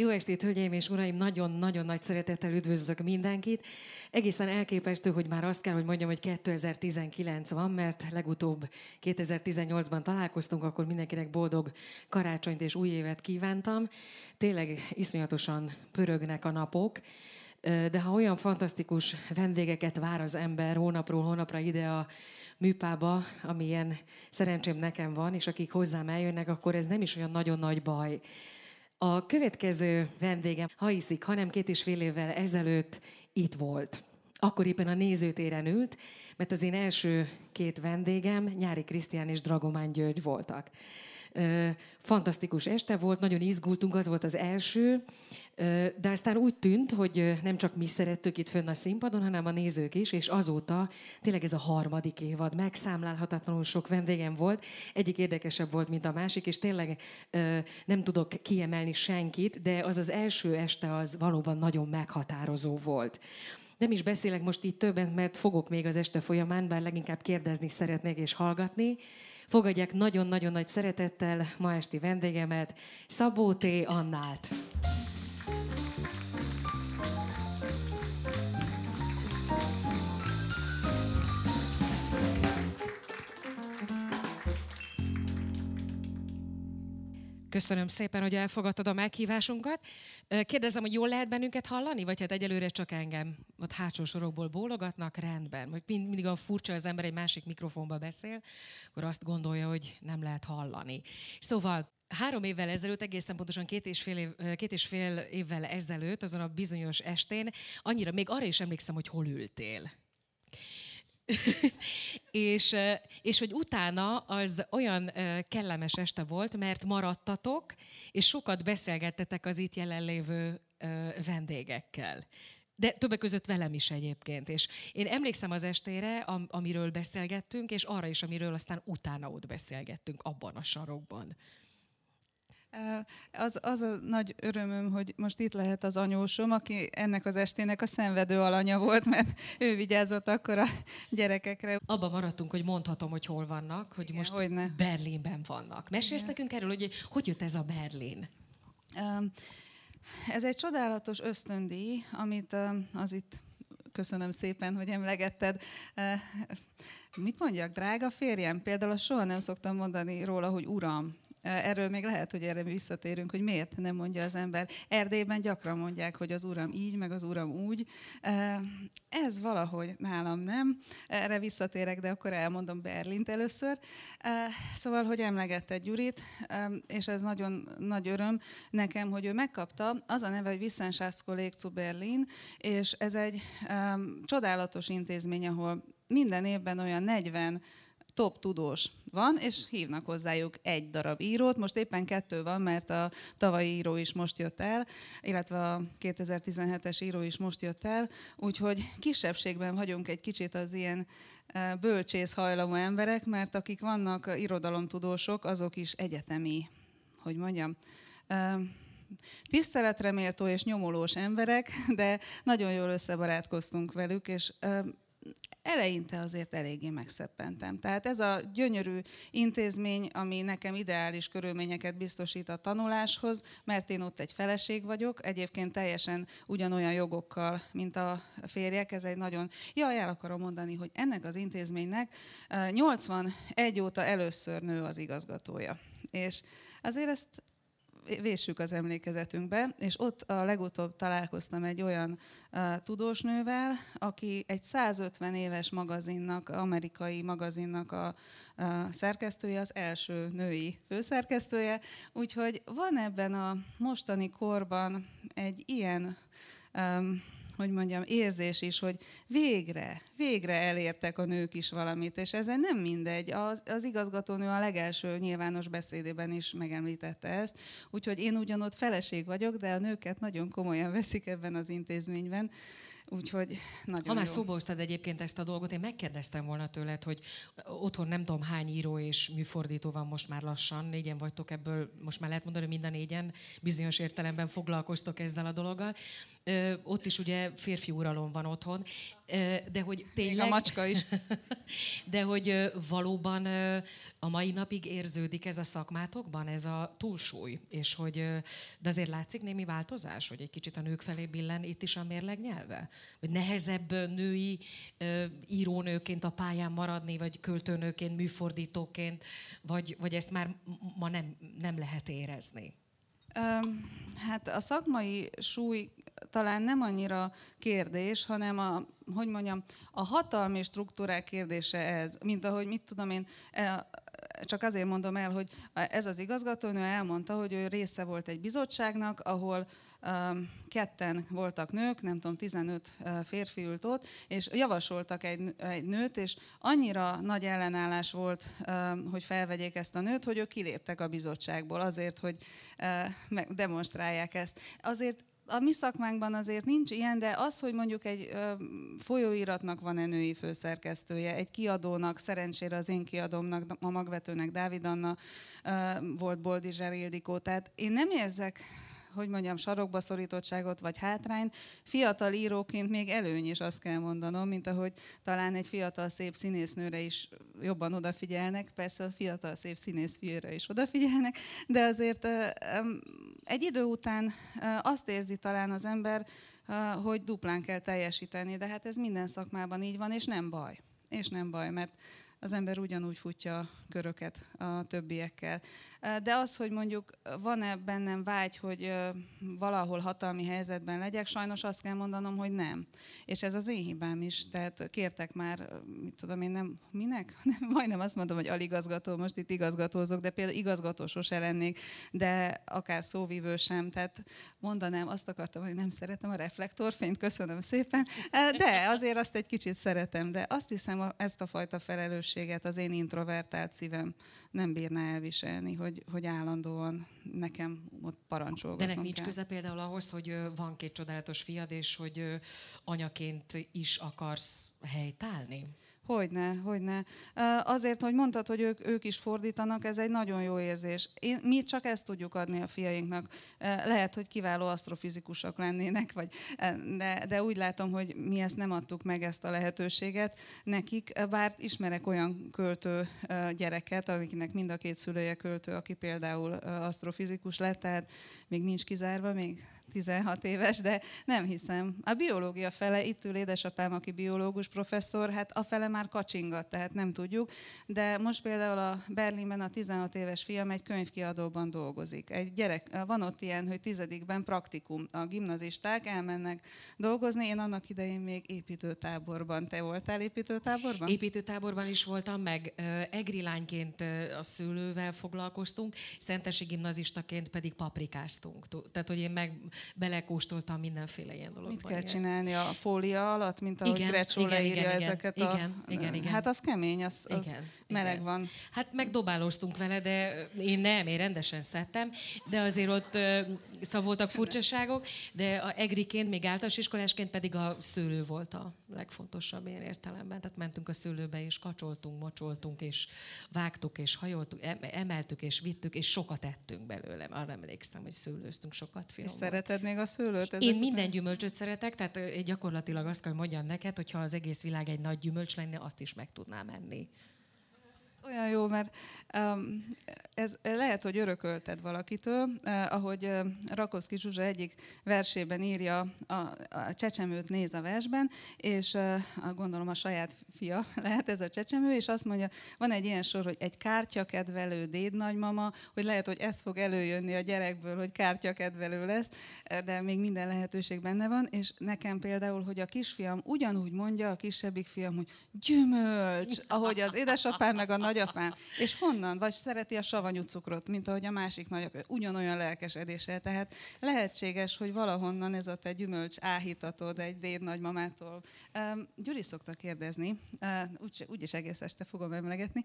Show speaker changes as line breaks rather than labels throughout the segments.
Jó estét, hölgyeim és uraim! Nagyon-nagyon nagy szeretettel üdvözlök mindenkit. Egészen elképesztő, hogy már azt kell, hogy mondjam, hogy 2019 van, mert legutóbb 2018-ban találkoztunk, akkor mindenkinek boldog karácsonyt és új évet kívántam. Tényleg iszonyatosan pörögnek a napok. De ha olyan fantasztikus vendégeket vár az ember hónapról hónapra ide a műpába, amilyen szerencsém nekem van, és akik hozzám eljönnek, akkor ez nem is olyan nagyon nagy baj. A következő vendégem, ha hiszik, hanem két és fél évvel ezelőtt itt volt. Akkor éppen a nézőtéren ült, mert az én első két vendégem Nyári Krisztián és Dragomán György voltak. Fantasztikus este volt, nagyon izgultunk, az volt az első, de aztán úgy tűnt, hogy nem csak mi szerettük itt fönn a színpadon, hanem a nézők is, és azóta tényleg ez a harmadik évad, megszámlálhatatlanul sok vendégem volt, egyik érdekesebb volt, mint a másik, és tényleg nem tudok kiemelni senkit, de az az első este az valóban nagyon meghatározó volt. Nem is beszélek most itt többet, mert fogok még az este folyamán, bár leginkább kérdezni szeretnék és hallgatni. Fogadják nagyon-nagyon nagy szeretettel ma esti vendégemet, Szabó T. Annát. Köszönöm szépen, hogy elfogadtad a meghívásunkat. Kérdezem, hogy jól lehet bennünket hallani, vagy hát egyelőre csak engem ott hátsó sorokból bólogatnak? Rendben. Vagy mindig a furcsa, az ember egy másik mikrofonba beszél, akkor azt gondolja, hogy nem lehet hallani. Szóval Három évvel ezelőtt, egészen pontosan két és, fél év, két és fél évvel ezelőtt, azon a bizonyos estén, annyira még arra is emlékszem, hogy hol ültél. és, és hogy utána az olyan kellemes este volt, mert maradtatok, és sokat beszélgettetek az itt jelenlévő vendégekkel. De többek között velem is egyébként. És én emlékszem az estére, amiről beszélgettünk, és arra is, amiről aztán utána ott beszélgettünk, abban a sarokban.
Az, az a nagy örömöm, hogy most itt lehet az anyósom, aki ennek az estének a szenvedő alanya volt, mert ő vigyázott akkor a gyerekekre.
Abba maradtunk, hogy mondhatom, hogy hol vannak, hogy Igen, most hogyne. Berlinben vannak. Mesélsz nekünk erről, hogy hogy jött ez a Berlin?
Ez egy csodálatos ösztöndíj, amit az itt köszönöm szépen, hogy emlegetted. Mit mondjak, drága férjem? Például soha nem szoktam mondani róla, hogy uram. Erről még lehet, hogy erre visszatérünk, hogy miért nem mondja az ember. Erdélyben gyakran mondják, hogy az uram így, meg az uram úgy. Ez valahogy nálam nem. Erre visszatérek, de akkor elmondom Berlint először. Szóval, hogy emlegette Gyurit, és ez nagyon nagy öröm nekem, hogy ő megkapta. Az a neve, hogy Wissenschaftskollég zu Berlin, és ez egy csodálatos intézmény, ahol minden évben olyan 40 top tudós van, és hívnak hozzájuk egy darab írót. Most éppen kettő van, mert a tavalyi író is most jött el, illetve a 2017-es író is most jött el, úgyhogy kisebbségben vagyunk egy kicsit az ilyen e, bölcsész hajlamú emberek, mert akik vannak irodalomtudósok, azok is egyetemi, hogy mondjam, e, tiszteletre méltó és nyomolós emberek, de nagyon jól összebarátkoztunk velük, és e, eleinte azért eléggé megszeppentem. Tehát ez a gyönyörű intézmény, ami nekem ideális körülményeket biztosít a tanuláshoz, mert én ott egy feleség vagyok, egyébként teljesen ugyanolyan jogokkal, mint a férjek. Ez egy nagyon... Ja, el akarom mondani, hogy ennek az intézménynek 81 óta először nő az igazgatója. És azért ezt véssük az emlékezetünkbe, és ott a legutóbb találkoztam egy olyan tudósnővel, aki egy 150 éves magazinnak, amerikai magazinnak a szerkesztője, az első női főszerkesztője, úgyhogy van ebben a mostani korban egy ilyen um, hogy mondjam, érzés is, hogy végre, végre elértek a nők is valamit, és ezen nem mindegy. Az, az igazgatónő a legelső nyilvános beszédében is megemlítette ezt, úgyhogy én ugyanott feleség vagyok, de a nőket nagyon komolyan veszik ebben az intézményben. Úgyhogy nagyon
Ha már
jó.
szóba hoztad egyébként ezt a dolgot, én megkérdeztem volna tőled, hogy otthon nem tudom hány író és műfordító van most már lassan, négyen vagytok ebből, most már lehet mondani, hogy mind a négyen bizonyos értelemben foglalkoztok ezzel a dologgal. Ö, ott is ugye férfi uralom van otthon, ö, de hogy tényleg...
Még a macska is.
de hogy ö, valóban ö, a mai napig érződik ez a szakmátokban, ez a túlsúly, és hogy, ö, de azért látszik némi változás, hogy egy kicsit a nők felé billen itt is a mérleg nyelve? Vagy nehezebb női ö, írónőként a pályán maradni, vagy költőnőként, műfordítóként, vagy, vagy ezt már ma nem, nem lehet érezni?
Hát a szakmai súly talán nem annyira kérdés, hanem a, hogy mondjam, a hatalmi struktúrák kérdése ez, mint ahogy mit tudom én, e, csak azért mondom el, hogy ez az igazgatónő elmondta, hogy ő része volt egy bizottságnak, ahol um, ketten voltak nők, nem tudom, 15 uh, férfi ült ott, és javasoltak egy, egy nőt, és annyira nagy ellenállás volt, um, hogy felvegyék ezt a nőt, hogy ők kiléptek a bizottságból azért, hogy uh, demonstrálják ezt. Azért a mi szakmánkban azért nincs ilyen, de az, hogy mondjuk egy folyóiratnak van-e női főszerkesztője, egy kiadónak, szerencsére az én kiadómnak, a magvetőnek Dávid Anna volt Boldizser Ildikó. Tehát én nem érzek hogy mondjam, sarokba szorítottságot vagy hátrányt. Fiatal íróként még előny is azt kell mondanom, mint ahogy talán egy fiatal szép színésznőre is jobban odafigyelnek, persze a fiatal szép színészfiúra is odafigyelnek, de azért egy idő után azt érzi talán az ember, hogy duplán kell teljesíteni, de hát ez minden szakmában így van, és nem baj. És nem baj, mert az ember ugyanúgy futja köröket a többiekkel. De az, hogy mondjuk van-e bennem vágy, hogy valahol hatalmi helyzetben legyek, sajnos azt kell mondanom, hogy nem. És ez az én hibám is. Tehát kértek már, mit tudom én, nem, minek? Nem, majdnem azt mondom, hogy aligazgató, most itt igazgatózok, de például igazgató sose lennék, de akár szóvívő sem. Tehát mondanám, azt akartam, hogy nem szeretem a reflektorfényt, köszönöm szépen, de azért azt egy kicsit szeretem. De azt hiszem, ezt a fajta felelősséget az én introvertált szívem nem bírná elviselni, hogy hogy, állandóan nekem ott parancsolgatnom
De nek nincs
kell.
köze például ahhoz, hogy van két csodálatos fiad, és hogy anyaként is akarsz helytállni?
Hogyne, hogyne. Azért, hogy mondtad, hogy ők, ők is fordítanak, ez egy nagyon jó érzés. Én, mi csak ezt tudjuk adni a fiainknak. Lehet, hogy kiváló asztrofizikusok lennének, vagy, de, de úgy látom, hogy mi ezt nem adtuk meg, ezt a lehetőséget nekik, bár ismerek olyan költő gyereket, amiknek mind a két szülője költő, aki például asztrofizikus lett, tehát még nincs kizárva, még 16 éves, de nem hiszem. A biológia fele, itt ül édesapám, aki biológus professzor, hát a fele már kacsingat, tehát nem tudjuk. De most például a Berlinben a 16 éves fiam egy könyvkiadóban dolgozik. Egy gyerek, van ott ilyen, hogy tizedikben praktikum. A gimnazisták elmennek dolgozni. Én annak idején még építőtáborban. Te voltál építőtáborban?
Építőtáborban is voltam, meg egri lányként a szőlővel foglalkoztunk, szentesi gimnazistaként pedig paprikáztunk. Tehát, hogy én meg belekóstoltam mindenféle ilyen dologban.
Mit kell igen. csinálni a fólia alatt, mint ahogy
igen,
Grecsó
igen,
leírja
igen,
ezeket
igen,
a...
Igen, igen, igen.
Hát az kemény, az, az
igen,
meleg
igen.
van.
Hát megdobálóztunk vele, de én nem, én rendesen szedtem, de azért ott szóval voltak furcsaságok, de a egriként, még általános iskolásként pedig a szőlő volt a legfontosabb ilyen értelemben. Tehát mentünk a szőlőbe, és kacsoltunk, mocsoltunk, és vágtuk, és hajoltuk, emeltük, és vittük, és sokat ettünk belőle. Arra emlékszem, hogy szőlőztünk sokat.
És szereted még a szőlőt?
Én minden gyümölcsöt szeretek, tehát gyakorlatilag azt kell, hogy mondjam neked, hogyha az egész világ egy nagy gyümölcs lenne, azt is meg tudnám enni.
Olyan jó, mert um, ez lehet, hogy örökölted valakitől, uh, ahogy uh, Rakovszki Zsuzsa egyik versében írja, a, a csecsemőt néz a versben, és uh, gondolom a saját fia lehet ez a csecsemő, és azt mondja, van egy ilyen sor, hogy egy kártyakedvelő dédnagymama, hogy lehet, hogy ez fog előjönni a gyerekből, hogy kártyakedvelő lesz, de még minden lehetőség benne van, és nekem például, hogy a kisfiam ugyanúgy mondja, a kisebbik fiam, hogy gyümölcs, ahogy az édesapám meg a nagyapám. És honnan? Vagy szereti a savanyú cukrot, mint ahogy a másik nagyapám. Ugyanolyan lelkesedéssel. Tehát lehetséges, hogy valahonnan ez a te gyümölcs áhítatod egy déd nagymamától. Gyuri szokta kérdezni, úgyis úgy egész este fogom emlegetni,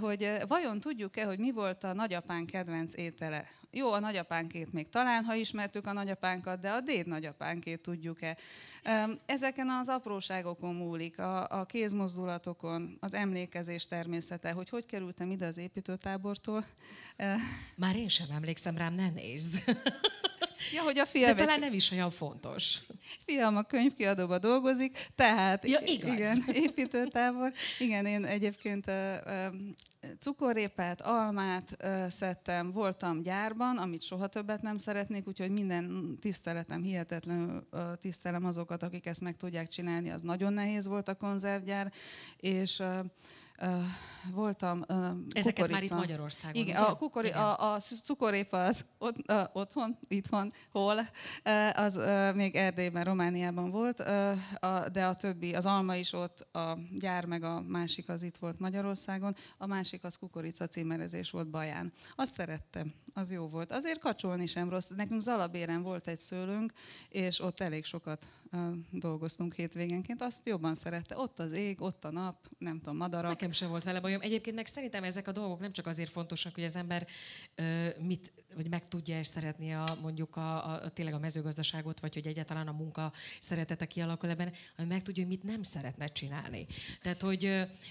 hogy uh, vajon tudjuk-e, hogy mi volt a nagyapán kedvenc étele? Jó, a nagyapánkét még talán, ha ismertük a nagyapánkat, de a déd nagyapánkét tudjuk-e. Ezeken az apróságokon múlik, a, a kézmozdulatokon, az emlékezés természete, hogy hogy kerültem ide az építőtábortól.
Már én sem emlékszem rám, ne nézd.
Ja, hogy a fiam...
De talán nem is olyan fontos.
Fiam a könyvkiadóba dolgozik, tehát
ja, igaz.
igen, építőtábor. Igen, én egyébként cukorrépát, almát szedtem, voltam gyárban, amit soha többet nem szeretnék, úgyhogy minden tiszteletem, hihetetlenül tisztelem azokat, akik ezt meg tudják csinálni, az nagyon nehéz volt a konzervgyár, és voltam uh,
Ezeket kukorica. már itt Magyarországon,
Igen, a, kukori, Igen. A, a cukorépa az ott, uh, otthon, itthon, hol, az még Erdélyben, Romániában volt, a, de a többi, az alma is ott, a gyár meg a másik az itt volt Magyarországon, a másik az kukorica címerezés volt Baján. Azt szerettem, az jó volt. Azért kacsolni sem rossz. Nekünk Zalabéren volt egy szőlőnk, és ott elég sokat dolgoztunk hétvégenként. Azt jobban szerette. Ott az ég, ott a nap, nem tudom, madarak
nekem se volt vele bajom. Egyébként meg szerintem ezek a dolgok nem csak azért fontosak, hogy az ember ö, mit, vagy meg tudja és szeretni a, mondjuk a, a, tényleg a mezőgazdaságot, vagy hogy egyáltalán a munka szeretete kialakul ebben, hanem meg tudja, hogy mit nem szeretne csinálni. Tehát, hogy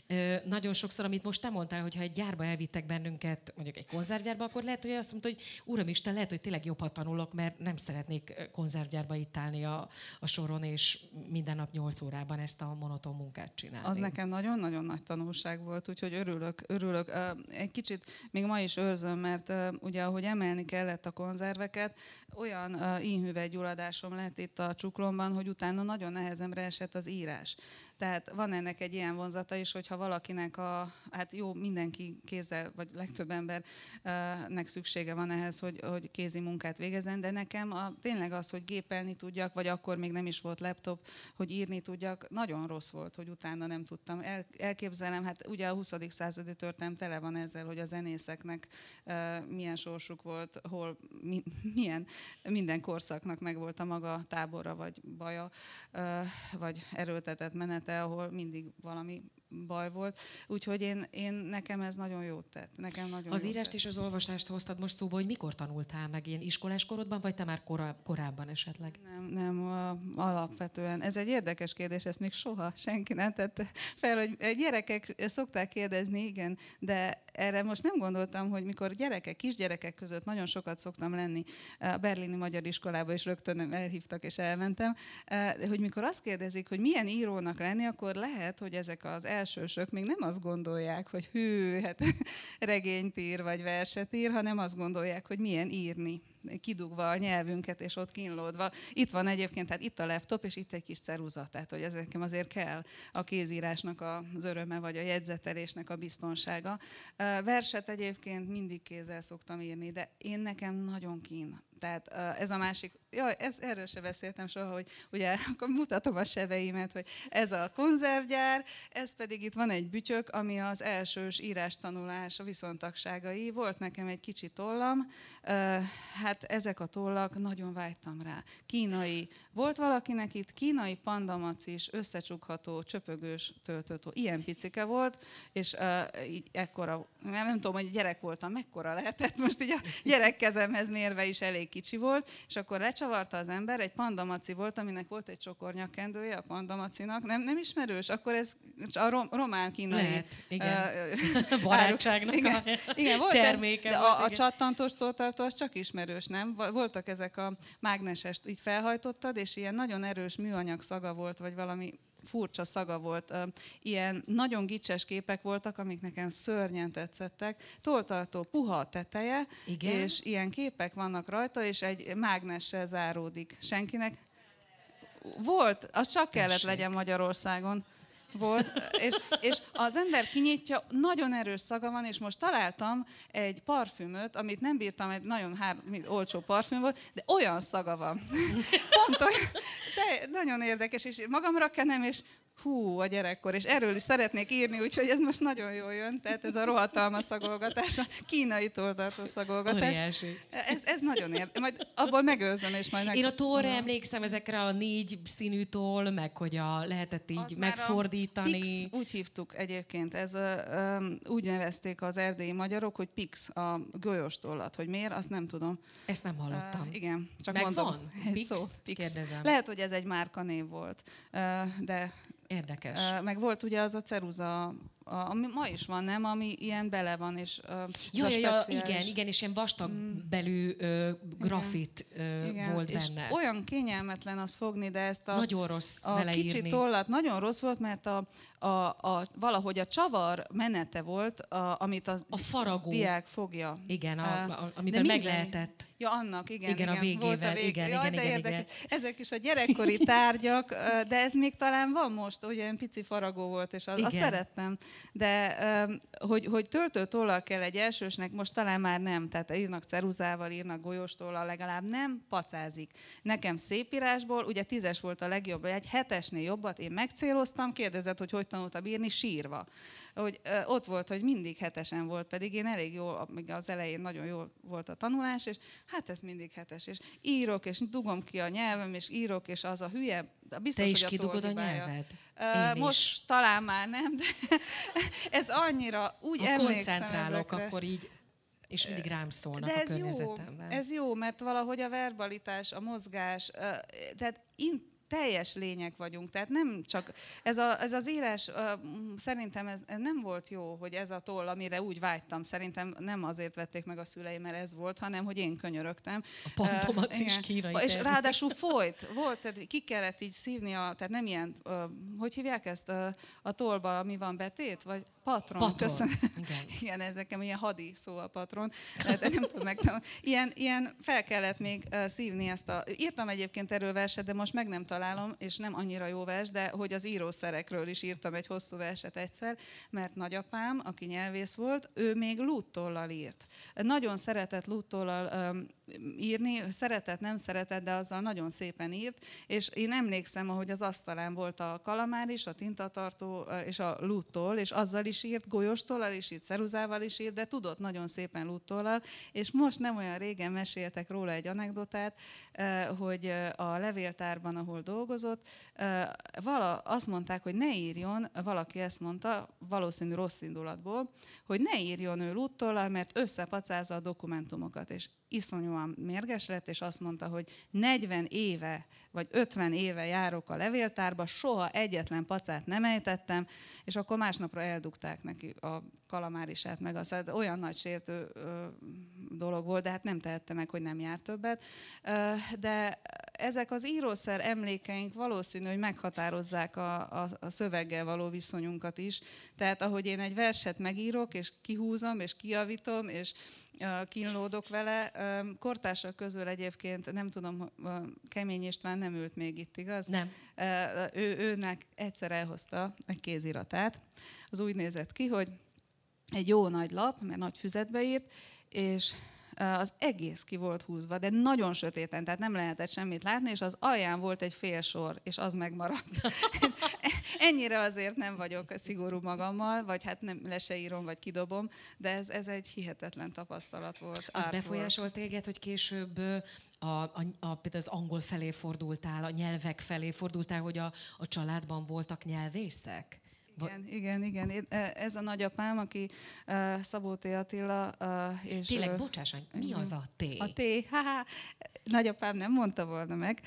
ö, nagyon sokszor, amit most te mondtál, hogy ha egy gyárba elvittek bennünket, mondjuk egy konzervgyárba, akkor lehet, hogy azt mondta, hogy Uram Isten, lehet, hogy tényleg jobb, ha tanulok, mert nem szeretnék konzervgyárba itt állni a, a soron, és minden nap 8 órában ezt a monoton munkát csinálni.
Az nekem nagyon-nagyon nagy tanulság volt, úgyhogy örülök, örülök. Egy kicsit még ma is őrzöm, mert ugye ahogy emelni kellett a konzerveket, olyan ínhüvegygyulladásom lett itt a csuklomban, hogy utána nagyon nehezemre esett az írás. Tehát van ennek egy ilyen vonzata is, hogyha valakinek a, hát jó, mindenki kézzel, vagy legtöbb embernek szüksége van ehhez, hogy, hogy kézi munkát végezzen, de nekem a, tényleg az, hogy gépelni tudjak, vagy akkor még nem is volt laptop, hogy írni tudjak, nagyon rossz volt, hogy utána nem tudtam. El, elképzelem, hát ugye a 20. századi történelem tele van ezzel, hogy a zenészeknek uh, milyen sorsuk volt, hol, mi, milyen, minden korszaknak megvolt a maga tábora, vagy baja, uh, vagy erőltetett menete, ahol mindig valami baj volt. Úgyhogy én, én nekem ez nagyon jót tett. Nekem nagyon
az
írást
tett. és az olvasást hoztad most szóba, hogy mikor tanultál meg ilyen iskolás korodban, vagy te már koráb, korábban esetleg?
Nem, nem, alapvetően. Ez egy érdekes kérdés, ezt még soha senki nem tette fel, hogy gyerekek szokták kérdezni, igen, de erre most nem gondoltam, hogy mikor gyerekek, kisgyerekek között nagyon sokat szoktam lenni a berlini magyar iskolába, és rögtön elhívtak és elmentem, hogy mikor azt kérdezik, hogy milyen írónak lenni, akkor lehet, hogy ezek az el elsősök még nem azt gondolják, hogy hű, hát regényt ír, vagy verset ír, hanem azt gondolják, hogy milyen írni, kidugva a nyelvünket, és ott kínlódva. Itt van egyébként, tehát itt a laptop, és itt egy kis ceruza, tehát hogy ez nekem azért kell a kézírásnak az öröme, vagy a jegyzetelésnek a biztonsága. Verset egyébként mindig kézzel szoktam írni, de én nekem nagyon kín tehát ez a másik, jaj, ez, erről se beszéltem soha, hogy ugye akkor mutatom a seveimet, hogy ez a konzervgyár, ez pedig itt van egy bütyök, ami az elsős írástanulás, a viszontagságai. Volt nekem egy kicsi tollam, hát ezek a tollak, nagyon vágytam rá. Kínai. Volt valakinek itt kínai pandamacis, összecsukható, csöpögős töltőtó. Ilyen picike volt, és így ekkora, nem tudom, hogy gyerek voltam, mekkora lehetett, most így a gyerekkezemhez mérve is elég kicsi volt, és akkor lecsavarta az ember, egy pandamaci volt, aminek volt egy csokornyakendője a pandamacinak, nem, nem ismerős, akkor ez a rom, román kínai Lehet,
igen. Uh, barátságnak igen, a igen, volt terméke.
De a, a csattantós tótartó az csak ismerős, nem? Voltak ezek a mágneses, így felhajtottad, és ilyen nagyon erős műanyag szaga volt, vagy valami furcsa szaga volt. Ilyen nagyon gicses képek voltak, amik nekem szörnyen tetszettek. Toltartó puha a teteje, Igen? és ilyen képek vannak rajta, és egy mágnessel záródik. Senkinek? Volt, az csak kellett Tessék. legyen Magyarországon volt, és, és az ember kinyitja, nagyon erős szaga van, és most találtam egy parfümöt, amit nem bírtam, egy nagyon hár, olcsó parfüm volt, de olyan szaga van. Pont olyan, de nagyon érdekes, és magamra kenem, és hú, a gyerekkor, és erről is szeretnék írni, úgyhogy ez most nagyon jól jön, tehát ez a rohatalma szagolgatás, a kínai tartó szagolgatás.
Óriási.
Ez, ez nagyon ér. Majd abból megőrzöm, és majd meg...
Én a tollra emlékszem ezekre a négy színű toll, meg hogy a lehetett így
Az
megfordítani.
Pix, úgy hívtuk egyébként, ez ö, úgy nevezték az erdélyi magyarok, hogy Pix, a golyós tollat. Hogy miért, azt nem tudom.
Ezt nem hallottam.
Uh, igen, csak
Megvan?
mondom. Egy
Pix?
szó, Pix.
Kérdezem.
Lehet, hogy ez egy márkanév volt, uh, de
Érdekes.
meg volt ugye az a ceruza, a, ami ma is van, nem? Ami ilyen bele van, és a
ja, ja,
speciális-
igen, igen, és ilyen vastag belű ö, grafit ö,
igen,
volt
és
benne.
olyan kényelmetlen az fogni, de ezt a,
Nagyon rossz
a kicsi tollat nagyon rossz volt, mert a, a, a, valahogy a csavar menete volt, a, amit a,
A faragó.
diák fogja.
Igen, a, a,
de
amivel meg
minden-
lehetett.
Ja, annak, igen,
Igen, a
igen. volt
végével,
a vég...
igen,
Jaj,
igen,
de
igen,
érdekes. Ezek is a gyerekkori tárgyak, de ez még talán van most, ugye olyan pici faragó volt, és az, azt
Igen.
szerettem. De hogy, hogy töltőtollal kell egy elsősnek, most talán már nem. Tehát írnak ceruzával, írnak golyóstollal, legalább nem pacázik. Nekem szépírásból, ugye tízes volt a legjobb, egy hetesnél jobbat én megcéloztam, kérdezett, hogy hogy tanultam írni sírva. Hogy ott volt, hogy mindig hetesen volt, pedig én elég jó, még az elején nagyon jó volt a tanulás, és hát ez mindig hetes. És írok, és dugom ki a nyelvem, és írok, és az a hülye, biztos,
Te is
hogy a
kidugod a nyelved? Én is.
most talán már nem, de ez annyira úgy
Ha
emlékszem
koncentrálok,
ezekre.
akkor így, és mindig rám szólnak
De
a
ez jó,
környezetemben.
ez jó, mert valahogy a verbalitás, a mozgás, tehát in, teljes lények vagyunk, tehát nem csak, ez, a, ez az írás, szerintem ez, ez nem volt jó, hogy ez a toll, amire úgy vágytam, szerintem nem azért vették meg a szüleim, mert ez volt, hanem hogy én könyörögtem.
A pantomac
Ö,
is kínai
És ráadásul folyt, volt, tehát ki kellett így szívni, a, tehát nem ilyen, ö, hogy hívják ezt, ö, a tollba, ami van betét, vagy patron,
Patron,
köszönöm.
igen.
Igen, ez nekem ilyen hadi szó a patron. Tehát nem tudom meg. Ilyen, ilyen fel kellett még szívni ezt a... Írtam egyébként erről verset, de most meg nem találom, és nem annyira jó vers, de hogy az írószerekről is írtam egy hosszú verset egyszer, mert nagyapám, aki nyelvész volt, ő még lúttollal írt. Nagyon szeretett lúttollal írni, szeretett, nem szeretett, de azzal nagyon szépen írt, és én emlékszem, ahogy az asztalán volt a kalamár is, a tintatartó és a lúttoll, és azzal is írt, golyóstollal is írt, ceruzával is írt, de tudott nagyon szépen lúttollal, és most nem olyan régen meséltek róla egy anekdotát, hogy a levéltárban, ahol dolgozott, vala, azt mondták, hogy ne írjon, valaki ezt mondta, valószínű rossz indulatból, hogy ne írjon ő lúttollal, mert összepacázza a dokumentumokat, és iszonyúan mérges lett, és azt mondta, hogy 40 éve, vagy 50 éve járok a levéltárba, soha egyetlen pacát nem ejtettem, és akkor másnapra eldugták neki a kalamárisát, meg az hát olyan nagy sértő dolog volt, de hát nem tehette meg, hogy nem jár többet. De ezek az írószer emlékeink valószínű, hogy meghatározzák a, a, a szöveggel való viszonyunkat is. Tehát ahogy én egy verset megírok, és kihúzom, és kijavítom, és kínlódok vele. Ö, Kortársak közül egyébként, nem tudom, ö, Kemény István nem ült még itt, igaz?
Nem.
Ő, őnek egyszer elhozta egy kéziratát. Az úgy nézett ki, hogy egy jó nagy lap, mert nagy füzetbe írt, és az egész ki volt húzva, de nagyon sötéten, tehát nem lehetett semmit látni, és az alján volt egy fél sor, és az megmaradt. Ennyire azért nem vagyok szigorú magammal, vagy hát nem le se írom, vagy kidobom, de ez, ez egy hihetetlen tapasztalat volt.
Az befolyásolt téged, hogy később a, a, a, például az angol felé fordultál, a nyelvek felé fordultál, hogy a, a családban voltak nyelvészek?
Igen, igen, igen. Én- Ez a nagyapám, aki uh, Szabó T. Attila, uh, és...
Tényleg,
ö,
bocsáss meg, mi az a té?
A T, haha, nagyapám nem mondta volna meg,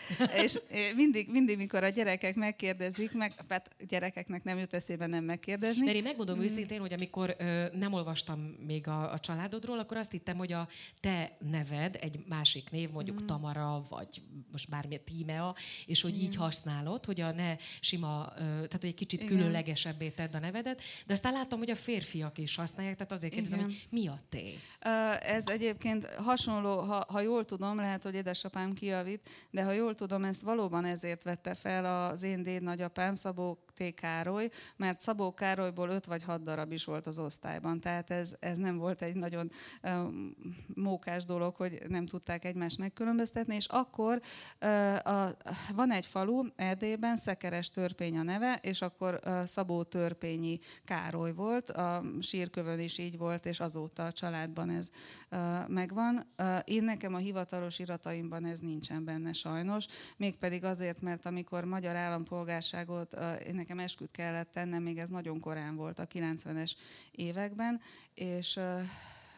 és ö, mindig, mindig, mikor a gyerekek megkérdezik, meg, hát gyerekeknek nem jut eszébe nem megkérdezni.
Mert én megmondom mm. őszintén, hogy amikor ö, nem olvastam még a, a családodról, akkor azt hittem, hogy a te neved egy másik név, mondjuk mm. Tamara, vagy most bármilyen Tímea, és hogy így használod, hogy a ne sima, ö, tehát hogy egy kicsit
Igen.
különlegesebbé tedd a nevedet, de aztán láttam, hogy a férfiak is használják, tehát azért kérdezem,
Igen.
hogy mi a té?
Ez egyébként hasonló, ha, ha jól tudom, lehet, hogy édesapám kijavít, de ha jól tudom, ezt valóban ezért vette fel az én déd nagyapám, Szabó T. Károly, mert Szabó Károlyból öt vagy hat darab is volt az osztályban, tehát ez, ez nem volt egy nagyon mókás dolog, hogy nem tudták egymást megkülönböztetni, és akkor a, van egy falu Erdélyben, Szekeres Törpény a neve, és akkor Szabó Törpényi Károly volt, a sírkövön is így volt, és azóta a családban ez megvan. Én nekem a hivatalos irataimban ez nincsen benne sajnos, mégpedig azért, mert amikor magyar állampolgárságot, én nekem esküt kellett tennem, még ez nagyon korán volt a 90-es években, és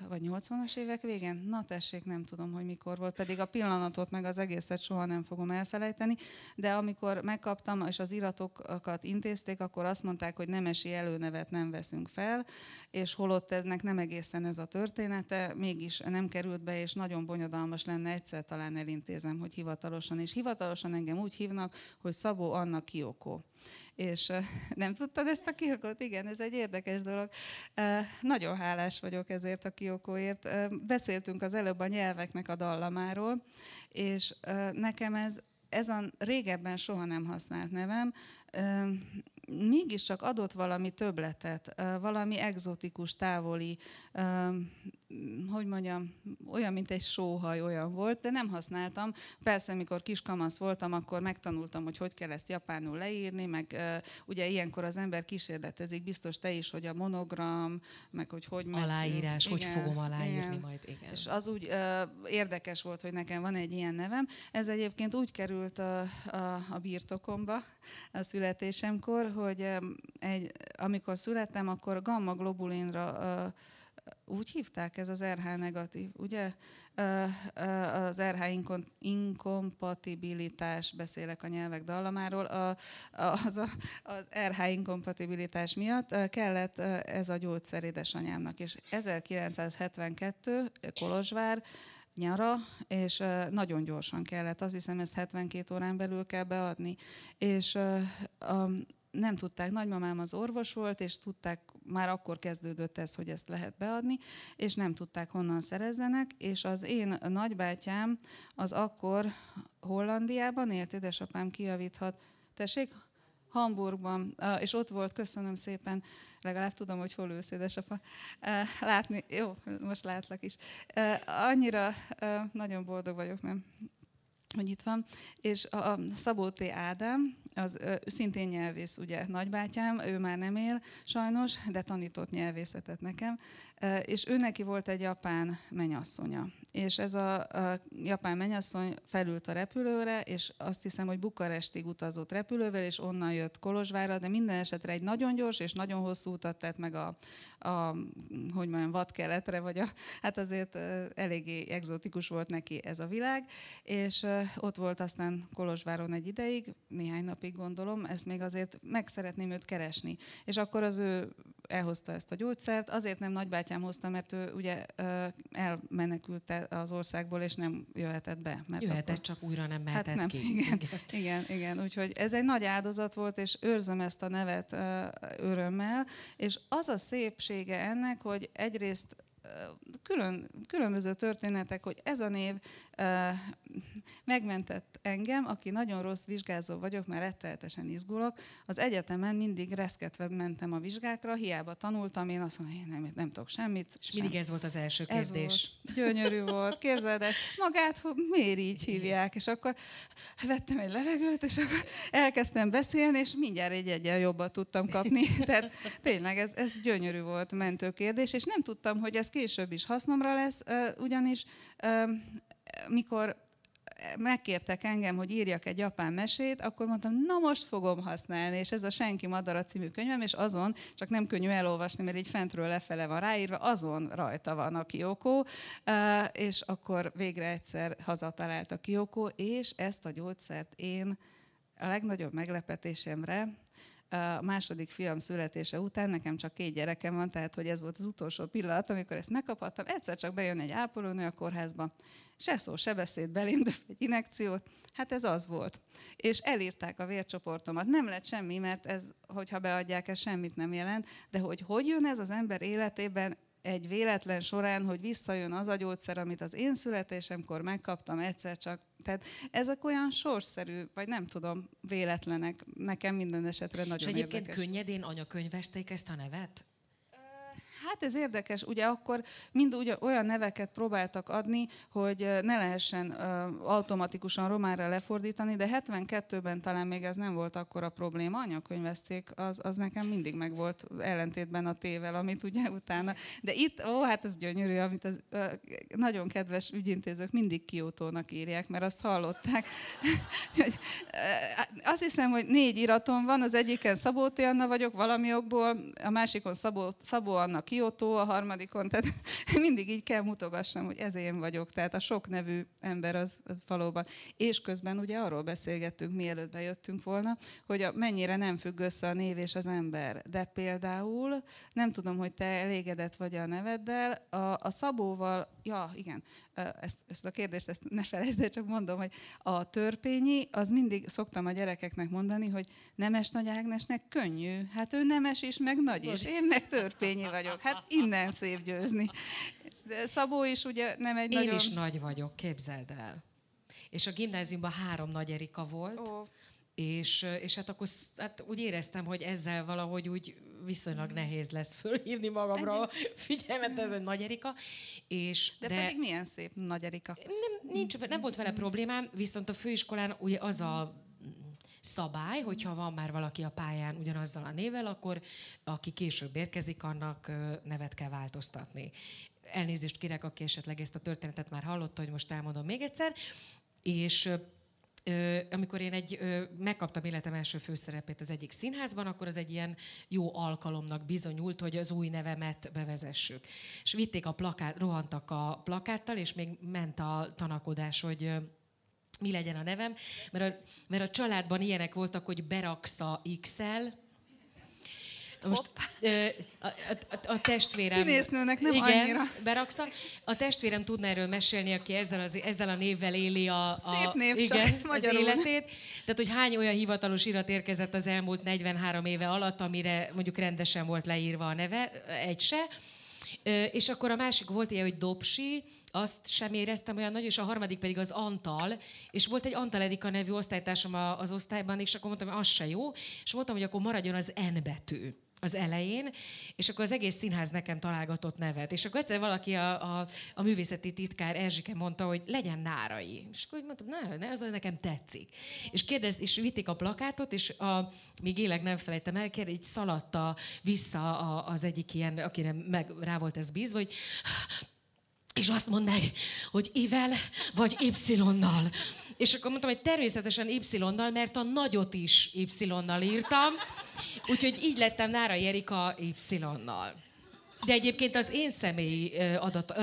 vagy 80-as évek végén? Na tessék, nem tudom, hogy mikor volt, pedig a pillanatot meg az egészet soha nem fogom elfelejteni, de amikor megkaptam, és az iratokat intézték, akkor azt mondták, hogy nemesi előnevet nem veszünk fel, és holott eznek nem egészen ez a története, mégis nem került be, és nagyon bonyodalmas lenne, egyszer talán elintézem, hogy hivatalosan, és hivatalosan engem úgy hívnak, hogy Szabó Anna Kiokó és nem tudtad ezt a kiokót? Igen, ez egy érdekes dolog. Nagyon hálás vagyok ezért a kiokóért. Beszéltünk az előbb a nyelveknek a dallamáról, és nekem ez, ez a régebben soha nem használt nevem, mégiscsak adott valami töbletet, valami egzotikus, távoli, hogy mondjam, olyan, mint egy sóhaj olyan volt, de nem használtam. Persze, mikor kiskamasz voltam, akkor megtanultam, hogy hogy kell ezt japánul leírni, meg ugye ilyenkor az ember kísérletezik, biztos te is, hogy a monogram, meg hogy hogy
metsz. Aláírás, igen, hogy fogom aláírni igen. majd, igen.
És az úgy érdekes volt, hogy nekem van egy ilyen nevem. Ez egyébként úgy került a, a, a birtokomba a születésemkor, hogy egy, amikor születtem, akkor gamma globulinra úgy hívták, ez az RH negatív, ugye? Az RH inkompatibilitás, beszélek a nyelvek dallamáról, az, a, az RH inkompatibilitás miatt kellett ez a gyógyszer édesanyámnak. És 1972 Kolozsvár, nyara, és nagyon gyorsan kellett, azt hiszem ezt 72 órán belül kell beadni. És nem tudták, nagymamám az orvos volt, és tudták, már akkor kezdődött ez, hogy ezt lehet beadni, és nem tudták honnan szerezzenek, és az én nagybátyám az akkor Hollandiában élt, édesapám kijavíthat, tessék, Hamburgban, és ott volt, köszönöm szépen, legalább tudom, hogy hol ülsz, édesapa. Látni, jó, most látlak is. Annyira nagyon boldog vagyok, mert hogy itt van, és a Szabó T. Ádám, az ő, szintén nyelvész, ugye nagybátyám, ő már nem él sajnos, de tanított nyelvészetet nekem, és ő neki volt egy japán menyasszonya. És ez a, a japán menyasszony felült a repülőre, és azt hiszem, hogy Bukarestig utazott repülővel, és onnan jött Kolozsvárra, de minden esetre egy nagyon gyors és nagyon hosszú utat tett meg a, a hogy mondjam, vadkeletre, vagy a, hát azért eléggé egzotikus volt neki ez a világ, és ott volt aztán Kolozsváron egy ideig, néhány napig gondolom, ezt még azért meg szeretném őt keresni. És akkor az ő elhozta ezt a gyógyszert, azért nem nagybátyám hozta, mert ő ugye elmenekült az országból, és nem jöhetett be. Mert
jöhetett, akkor... csak újra nem mehetett hát nem, ki.
Igen, igen, igen, igen, úgyhogy ez egy nagy áldozat volt, és őrzöm ezt a nevet örömmel, és az a szépsége ennek, hogy egyrészt külön, különböző történetek, hogy ez a név megmentett engem, aki nagyon rossz vizsgázó vagyok, mert retteltesen izgulok. Az egyetemen mindig reszketve mentem a vizsgákra, hiába tanultam, én azt mondom, én nem, nem tudok semmit.
És mindig ez volt az első kérdés. Ez
volt. Gyönyörű volt. Képzeld el, magát miért így hívják? És akkor vettem egy levegőt, és akkor elkezdtem beszélni, és mindjárt egy egyen jobban tudtam kapni. Tehát tényleg ez, ez gyönyörű volt mentő kérdés, és nem tudtam, hogy ez később is hasznomra lesz, ugyanis mikor megkértek engem, hogy írjak egy japán mesét, akkor mondtam, na most fogom használni, és ez a Senki Madara című könyvem, és azon, csak nem könnyű elolvasni, mert így fentről lefele van ráírva, azon rajta van a Kyoko, és akkor végre egyszer hazatalált a Kyoko, és ezt a gyógyszert én a legnagyobb meglepetésemre a második fiam születése után, nekem csak két gyerekem van, tehát hogy ez volt az utolsó pillanat, amikor ezt megkaphattam, egyszer csak bejön egy ápolónő a kórházba, se szó, se beszéd, belém egy inekciót, hát ez az volt. És elírták a vércsoportomat. Nem lett semmi, mert ez, hogyha beadják, ez semmit nem jelent, de hogy hogy jön ez az ember életében, egy véletlen során, hogy visszajön az a gyógyszer, amit az én születésemkor megkaptam, egyszer csak Tehát ezek olyan sorszerű, vagy nem tudom, véletlenek. Nekem minden esetre nagyon És
egyébként
érdekes.
könnyedén anyakönyvezték ezt a nevet?
Hát ez érdekes, ugye akkor mind ugye olyan neveket próbáltak adni, hogy ne lehessen automatikusan románra lefordítani, de 72-ben talán még ez nem volt akkor a probléma, anyakönyvezték, az, az nekem mindig meg volt ellentétben a tével, amit ugye utána. De itt, ó, hát ez gyönyörű, amit az, nagyon kedves ügyintézők mindig Kiotónak írják, mert azt hallották. azt hiszem, hogy négy iratom van, az egyiken Szabó Anna vagyok valami okból, a másikon Szabó, Szabó Anna Kyoto, a harmadikon, tehát mindig így kell mutogassam, hogy ez én vagyok, tehát a sok nevű ember az, az valóban. És közben ugye arról beszélgettünk, mielőtt bejöttünk volna, hogy a, mennyire nem függ össze a név és az ember. De például, nem tudom, hogy te elégedett vagy a neveddel, a, a Szabóval, ja, igen, ezt, ezt a kérdést ezt ne felejtsd, csak mondom, hogy a törpényi, az mindig szoktam a gyerekeknek mondani, hogy Nemes Nagy Ágnesnek könnyű. Hát ő nemes is, meg nagy is. Én meg törpényi vagyok. Hát innen szép győzni. De Szabó is ugye nem egy
Én
nagyon...
is nagy vagyok, képzeld el. És a gimnáziumban három nagy Erika volt. Ó. És, és hát akkor hát úgy éreztem, hogy ezzel valahogy úgy viszonylag nehéz lesz fölhívni magamra a figyelmet, ez egy Nagy Erika. És,
de, de pedig milyen szép Nagy Erika.
Nem, nincs, nem volt vele problémám, viszont a főiskolán ugye az a szabály, hogyha van már valaki a pályán ugyanazzal a nével, akkor aki később érkezik, annak nevet kell változtatni. Elnézést kérek, aki esetleg ezt a történetet már hallotta, hogy most elmondom még egyszer. És amikor én egy, megkaptam életem első főszerepét az egyik színházban, akkor az egy ilyen jó alkalomnak bizonyult, hogy az új nevemet bevezessük. És vitték a plakát, rohantak a plakáttal, és még ment a tanakodás, hogy mi legyen a nevem, mert a, mert a családban ilyenek voltak, hogy beraksz a XL, most a, a, a testvérem...
Színésznőnek nem igen, annyira.
Beraksza. A testvérem tudna erről mesélni, aki ezzel, az, ezzel a névvel éli a, a,
Szép név igen, csak,
az életét. Tehát, hogy hány olyan hivatalos irat érkezett az elmúlt 43 éve alatt, amire mondjuk rendesen volt leírva a neve, egy se. És akkor a másik volt ilyen, hogy Dobsi, azt sem éreztem olyan nagy, és a harmadik pedig az Antal, és volt egy Antal Erika nevű osztálytársam az osztályban, és akkor mondtam, hogy az se jó, és mondtam, hogy akkor maradjon az N betű az elején, és akkor az egész színház nekem találgatott nevet. És akkor egyszer valaki, a, a, a művészeti titkár Erzsike mondta, hogy legyen Nárai. És akkor mondtam, Nárai, ne, az nekem tetszik. És kérdez, és vitték a plakátot, és a, még élek nem felejtem el, kérdez, így szaladta vissza a, az egyik ilyen, akire meg rá volt ez bízva, hogy és azt mondd meg, hogy ivel vagy Y-nal. És akkor mondtam, hogy természetesen Y-nal, mert a nagyot is Y-nal írtam. Úgyhogy így lettem Nára Jerika Y-nal. De egyébként az én személyi adat,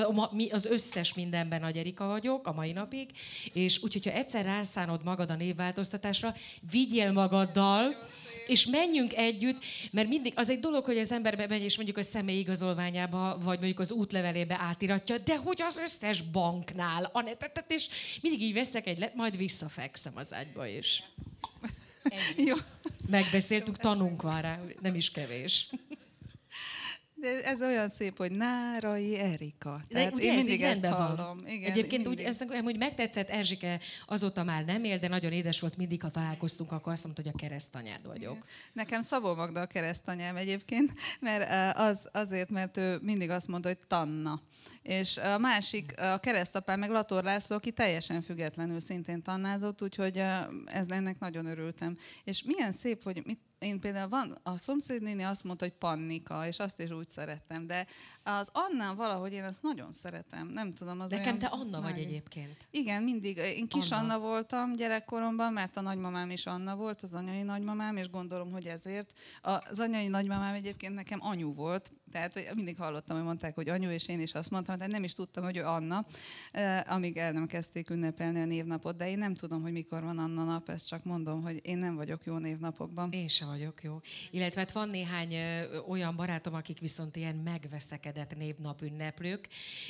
az összes mindenben Nagy Erika vagyok a mai napig, és úgyhogy ha egyszer rászánod magad a névváltoztatásra, vigyél magaddal, és menjünk együtt, mert mindig az egy dolog, hogy az ember megy, és mondjuk a személyi igazolványába, vagy mondjuk az útlevelébe átiratja, de hogy az összes banknál, a netetet, és mindig így veszek egy, majd visszafekszem az ágyba is. Jó. Megbeszéltük, tanunk van rá, nem is kevés.
De ez olyan szép, hogy Nárai Erika. Tehát De, ugye én mindig ezt hallom.
Igen, Egyébként mindig. úgy, ezt, hogy megtetszett, Erzsike azóta már nem él, de nagyon édes volt mindig, ha találkoztunk, akkor azt mondta, hogy a keresztanyád vagyok. Igen.
Nekem Szabó Magda a keresztanyám egyébként, mert az, azért, mert ő mindig azt mondta, hogy Tanna. És a másik, a keresztapám meg Lator László, aki teljesen függetlenül szintén tannázott, úgyhogy ez ennek nagyon örültem. És milyen szép, hogy mit, én például van, a szomszédnéni azt mondta, hogy Pannika, és azt is úgy szerettem, de az Annán valahogy én azt nagyon szeretem. Nem tudom, az
Nekem
olyan...
te Anna vagy egyébként.
Igen, mindig. Én kis Anna. Anna voltam gyerekkoromban, mert a nagymamám is Anna volt, az anyai nagymamám, és gondolom, hogy ezért. Az anyai nagymamám egyébként nekem anyu volt, tehát mindig hallottam, hogy mondták, hogy anyu, és én is azt mondtam, de nem is tudtam, hogy ő Anna, amíg el nem kezdték ünnepelni a névnapot, de én nem tudom, hogy mikor van Anna nap, ezt csak mondom, hogy én nem vagyok jó névnapokban.
Én sem vagyok jó. Illetve hát van néhány olyan barátom, akik viszont ilyen megveszekedett névnap ünneplők,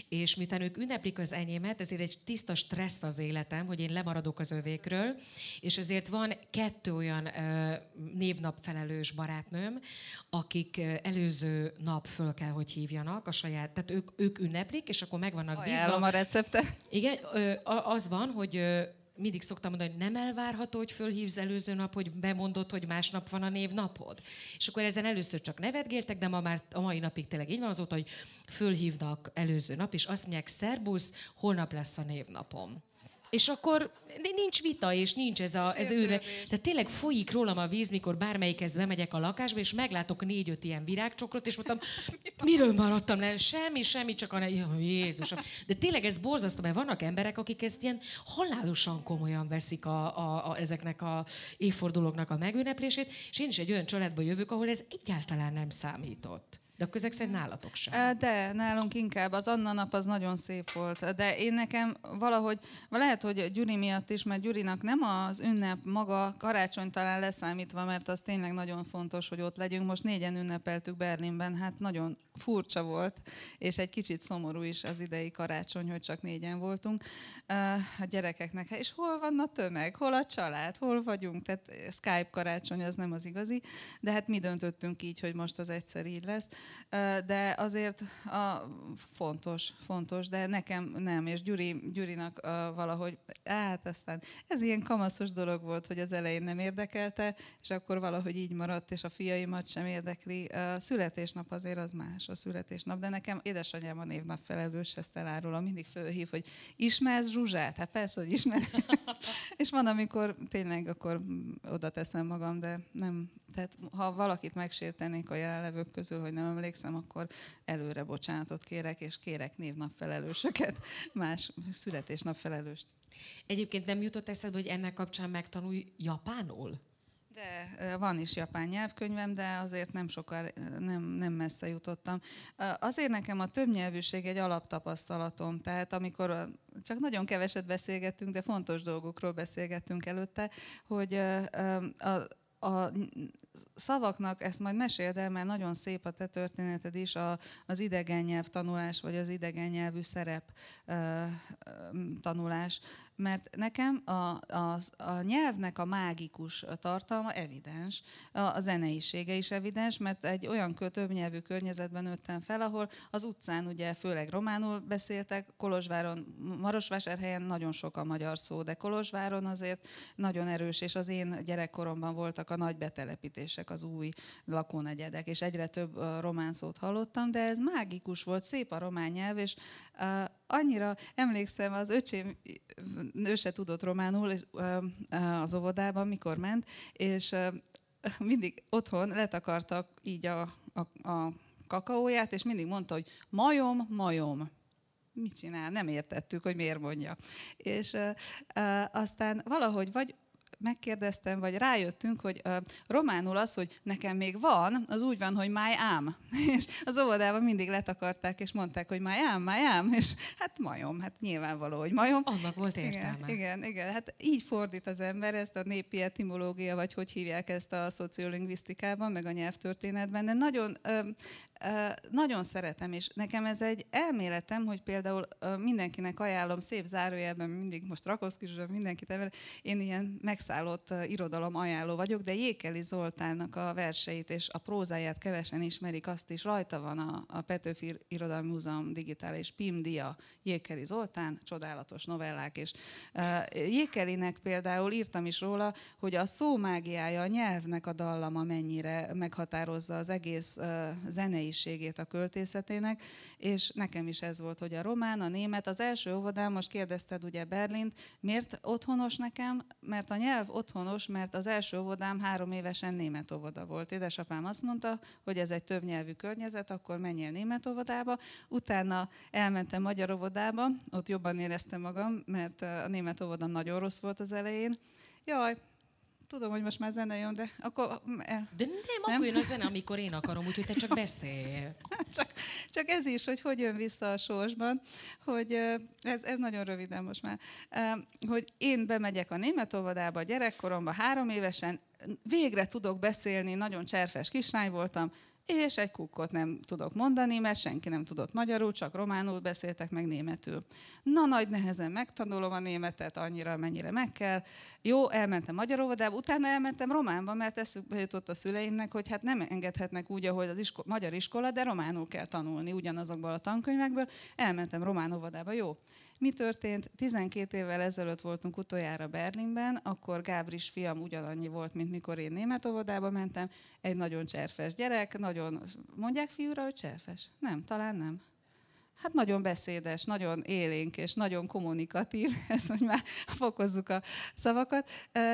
és miután ők ünneplik az enyémet, ezért egy tiszta stressz az életem, hogy én lemaradok az övékről, és ezért van kettő olyan névnap felelős barátnőm, akik előző nap föl kell, hogy hívjanak a saját, tehát ők, ők ünneplik, és akkor meg vannak bízva.
a recepte.
Igen, az van, hogy mindig szoktam mondani, hogy nem elvárható, hogy fölhívsz előző nap, hogy bemondod, hogy másnap van a névnapod. És akkor ezen először csak nevetgéltek, de ma már a mai napig tényleg így van azóta, hogy fölhívnak előző nap, és azt mondják, szerbusz, holnap lesz a névnapom. És akkor nincs vita, és nincs ez, a, ez őre. Tehát tényleg folyik rólam a víz, mikor bármelyikhez bemegyek a lakásba, és meglátok négy-öt ilyen virágcsokrot, és mondtam, miről maradtam le? Semmi, semmi, csak a... Jézusom. De tényleg ez borzasztó, mert vannak emberek, akik ezt ilyen halálosan komolyan veszik a, a, a, ezeknek a évfordulóknak a megünneplését, és én is egy olyan családba jövök, ahol ez egyáltalán nem számított. De akkor ezek szerint nálatok sem.
De, nálunk inkább. Az Anna nap az nagyon szép volt. De én nekem valahogy, lehet, hogy Gyuri miatt is, mert Gyurinak nem az ünnep maga karácsony talán leszámítva, mert az tényleg nagyon fontos, hogy ott legyünk. Most négyen ünnepeltük Berlinben, hát nagyon furcsa volt, és egy kicsit szomorú is az idei karácsony, hogy csak négyen voltunk a gyerekeknek. És hol van a tömeg? Hol a család? Hol vagyunk? Tehát Skype karácsony az nem az igazi, de hát mi döntöttünk így, hogy most az egyszer így lesz de azért a, fontos, fontos, de nekem nem, és Gyuri, Gyurinak valahogy, hát aztán ez ilyen kamaszos dolog volt, hogy az elején nem érdekelte, és akkor valahogy így maradt, és a fiaimat sem érdekli. A születésnap azért az más, a születésnap, de nekem édesanyám a névnap felelős, ezt elárulom, mindig fölhív, hogy ismersz Zsuzsát? Hát persze, hogy ismer. és van, amikor tényleg akkor oda teszem magam, de nem, tehát ha valakit megsértenék a jelenlevők közül, hogy nem emlékszem, akkor előre bocsánatot kérek, és kérek névnapfelelősöket, más születésnapfelelőst.
Egyébként nem jutott eszedbe, hogy ennek kapcsán megtanulj japánul?
De van is japán nyelvkönyvem, de azért nem sokkal, nem, nem messze jutottam. Azért nekem a többnyelvűség egy alaptapasztalatom, tehát amikor csak nagyon keveset beszélgettünk, de fontos dolgokról beszélgettünk előtte, hogy a, a szavaknak, ezt majd meséld el, mert nagyon szép a te történeted is, a, az idegen nyelv tanulás, vagy az idegen nyelvű szerep ö, tanulás mert nekem a, a, a nyelvnek a mágikus tartalma evidens, a, a zeneisége is evidens, mert egy olyan többnyelvű környezetben nőttem fel, ahol az utcán ugye főleg románul beszéltek, Kolozsváron, Marosvásárhelyen nagyon sok a magyar szó, de Kolozsváron azért nagyon erős, és az én gyerekkoromban voltak a nagy betelepítések, az új lakónegyedek, és egyre több román szót hallottam, de ez mágikus volt, szép a román nyelv, és annyira emlékszem, az öcsém, ő se tudott románul az óvodában, mikor ment, és mindig otthon letakartak így a, a, a kakaóját, és mindig mondta, hogy majom, majom mit csinál, nem értettük, hogy miért mondja. És uh, aztán valahogy vagy megkérdeztem, vagy rájöttünk, hogy uh, románul az, hogy nekem még van, az úgy van, hogy my am. És az óvodában mindig letakarták, és mondták, hogy my am, my am. És hát majom, hát nyilvánvaló, hogy majom.
Annak volt értelme.
Igen, igen, igen. Hát így fordít az ember ezt a népi etimológia, vagy hogy hívják ezt a szociolingvisztikában, meg a nyelvtörténetben, de nagyon uh, nagyon szeretem, és nekem ez egy elméletem, hogy például mindenkinek ajánlom, szép zárójelben, mindig most Rakoszkizsra, mindenkit emel, én ilyen megszállott irodalom ajánló vagyok, de Jékeli Zoltánnak a verseit és a prózáját kevesen ismerik, azt is rajta van a, a Petőfi Irodalmi Múzeum digitális PIM-dia, Jékeli Zoltán, csodálatos novellák, és Jékelinek például írtam is róla, hogy a szó mágiája, a nyelvnek a dallama mennyire meghatározza az egész zenei személyiségét a költészetének, és nekem is ez volt, hogy a román, a német, az első óvodám, most kérdezted ugye Berlint, miért otthonos nekem? Mert a nyelv otthonos, mert az első óvodám három évesen német óvoda volt. Édesapám azt mondta, hogy ez egy többnyelvű környezet, akkor menjél német óvodába. Utána elmentem magyar óvodába, ott jobban éreztem magam, mert a német óvoda nagyon rossz volt az elején. Jaj, Tudom, hogy most már zene jön, de akkor...
De nem, nem, akkor jön a zene, amikor én akarom, úgyhogy te csak beszél.
csak, csak ez is, hogy hogy jön vissza a sorsban, hogy ez, ez nagyon röviden most már, hogy én bemegyek a német óvodába gyerekkoromban, három évesen, végre tudok beszélni, nagyon cserfes kislány voltam, és egy kukkot nem tudok mondani, mert senki nem tudott magyarul, csak románul beszéltek, meg németül. Na, nagy nehezen megtanulom a németet, annyira, mennyire meg kell. Jó, elmentem magyar óvodába, utána elmentem románba, mert eszükbe jutott a szüleimnek, hogy hát nem engedhetnek úgy, ahogy az isko- magyar iskola, de románul kell tanulni ugyanazokból a tankönyvekből. Elmentem román óvodába, jó. Mi történt? 12 évvel ezelőtt voltunk utoljára Berlinben, akkor Gábris fiam ugyanannyi volt, mint mikor én német óvodába mentem. Egy nagyon cserfes gyerek, nagyon... Mondják fiúra, hogy cserfes? Nem, talán nem. Hát nagyon beszédes, nagyon élénk és nagyon kommunikatív, ezt hogy már fokozzuk a szavakat.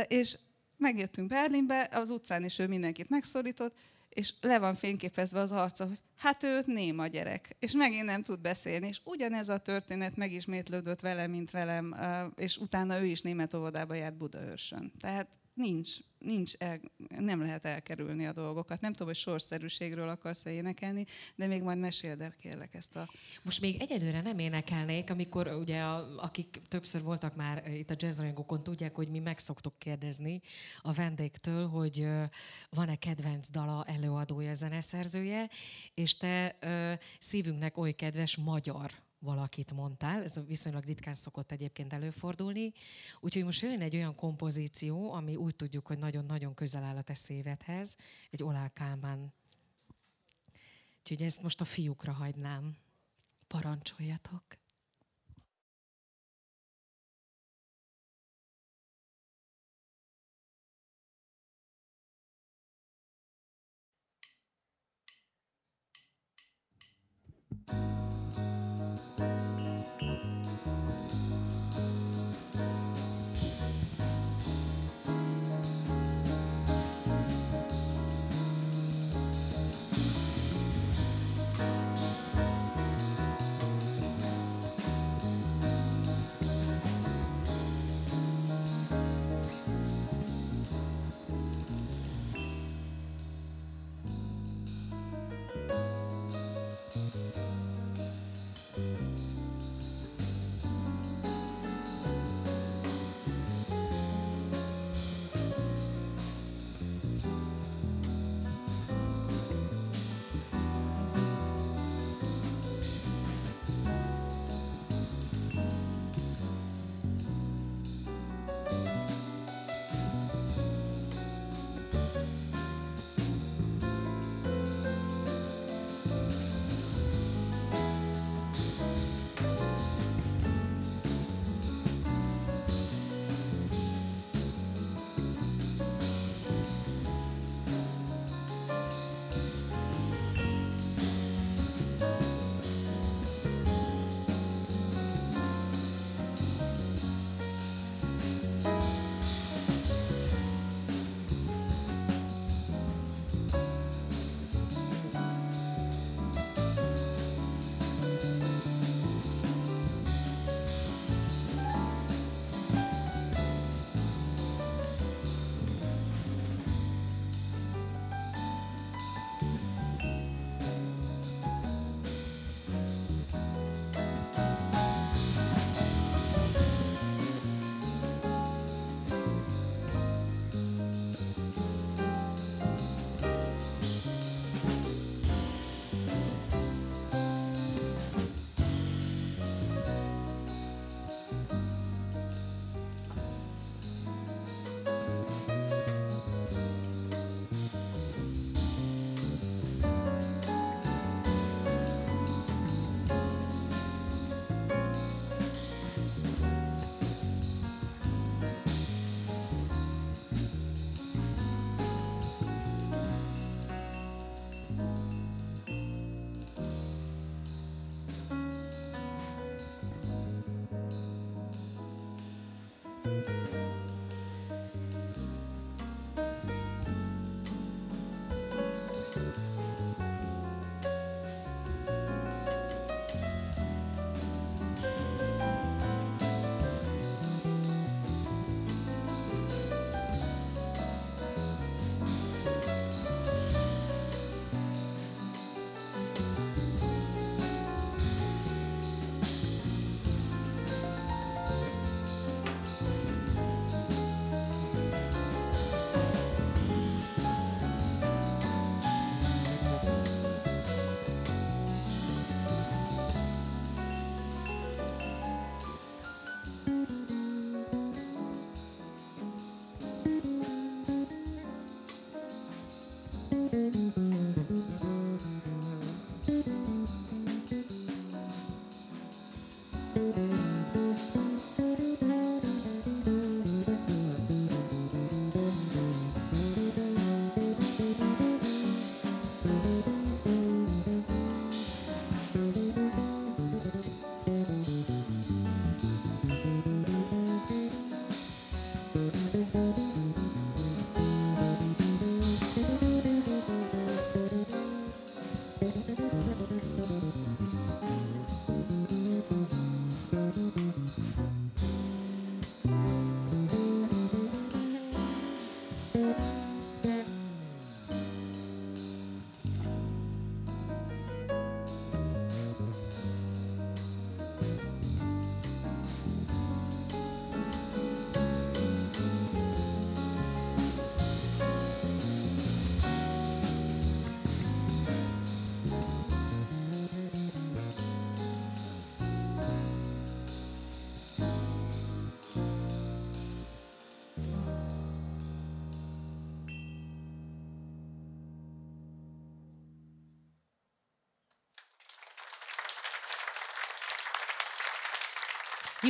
És megjöttünk Berlinbe, az utcán is ő mindenkit megszorított, és le van fényképezve az arca, hogy hát ő néma gyerek, és megint nem tud beszélni. És ugyanez a történet megismétlődött vele, mint velem, és utána ő is német óvodába járt Budaörsön. Tehát nincs, nincs el, nem lehet elkerülni a dolgokat. Nem tudom, hogy sorszerűségről akarsz-e énekelni, de még majd meséld el kérlek ezt a...
Most még egyelőre nem énekelnék, amikor ugye a, akik többször voltak már itt a jazzrajongókon, tudják, hogy mi meg szoktuk kérdezni a vendégtől, hogy van-e kedvenc dala előadója, zeneszerzője, és te szívünknek oly kedves magyar valakit mondtál, ez viszonylag ritkán szokott egyébként előfordulni, úgyhogy most jön egy olyan kompozíció, ami úgy tudjuk, hogy nagyon-nagyon közel áll a te szívedhez, egy Olá. Úgyhogy ezt most a fiúkra hagynám. Parancsoljatok!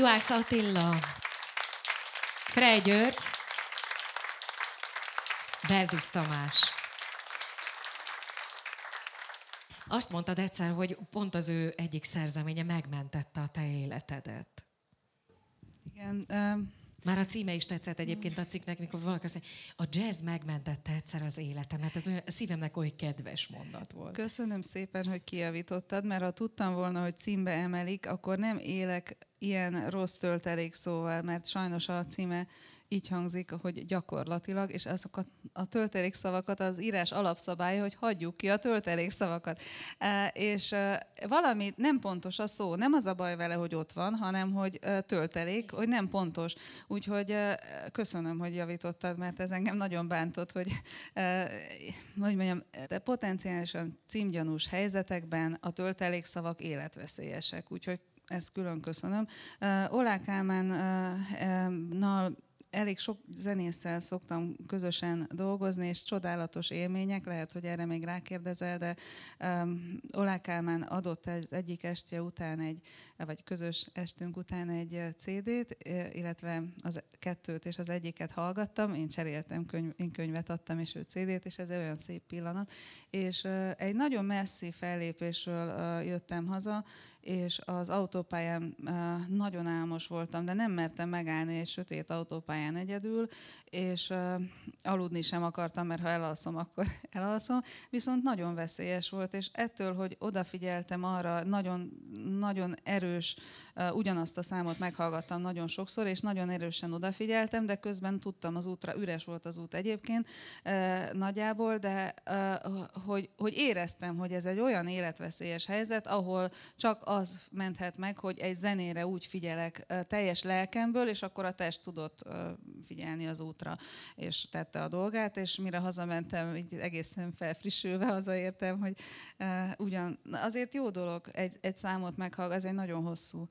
Juhász Attila, Frej György, Berdusz Tamás. Azt mondtad egyszer, hogy pont az ő egyik szerzeménye megmentette a te életedet.
Igen. Um...
Már a címe is tetszett egyébként a cikknek, mikor valaki azt mondja, a jazz megmentette egyszer az életemet. Ez olyan, szívemnek oly kedves mondat volt.
Köszönöm szépen, hogy kijavítottad, mert ha tudtam volna, hogy címbe emelik, akkor nem élek ilyen rossz töltelék szóval, mert sajnos a címe így hangzik, hogy gyakorlatilag, és azokat a töltelék szavakat az írás alapszabálya, hogy hagyjuk ki a töltelék szavakat. E, és e, valami nem pontos a szó, nem az a baj vele, hogy ott van, hanem hogy e, töltelék, hogy nem pontos. Úgyhogy köszönöm, hogy javítottad, mert ez engem nagyon bántott, hogy, hogy mondjam, de potenciálisan címgyanús helyzetekben a töltelék szavak életveszélyesek. Úgyhogy ezt külön köszönöm. Olá Kálmánnal elég sok zenésszel szoktam közösen dolgozni, és csodálatos élmények, lehet, hogy erre még rákérdezel, de um, Olá Kálmán adott az egyik estje után egy, vagy közös estünk után egy CD-t, illetve az kettőt és az egyiket hallgattam, én cseréltem, könyv, én könyvet adtam, és ő CD-t, és ez olyan szép pillanat. És uh, egy nagyon messzi fellépésről uh, jöttem haza, és az autópályán nagyon álmos voltam, de nem mertem megállni egy sötét autópályán egyedül, és aludni sem akartam, mert ha elalszom, akkor elalszom, viszont nagyon veszélyes volt, és ettől, hogy odafigyeltem arra, nagyon, nagyon erős, ugyanazt a számot meghallgattam nagyon sokszor, és nagyon erősen odafigyeltem, de közben tudtam az útra, üres volt az út egyébként nagyjából, de hogy, hogy éreztem, hogy ez egy olyan életveszélyes helyzet, ahol csak az menthet meg, hogy egy zenére úgy figyelek teljes lelkemből, és akkor a test tudott figyelni az útra, és tette a dolgát, és mire hazamentem, így egészen felfrissülve hazaértem, hogy ugyan azért jó dolog egy, egy számot meghallgatni, ez egy nagyon hosszú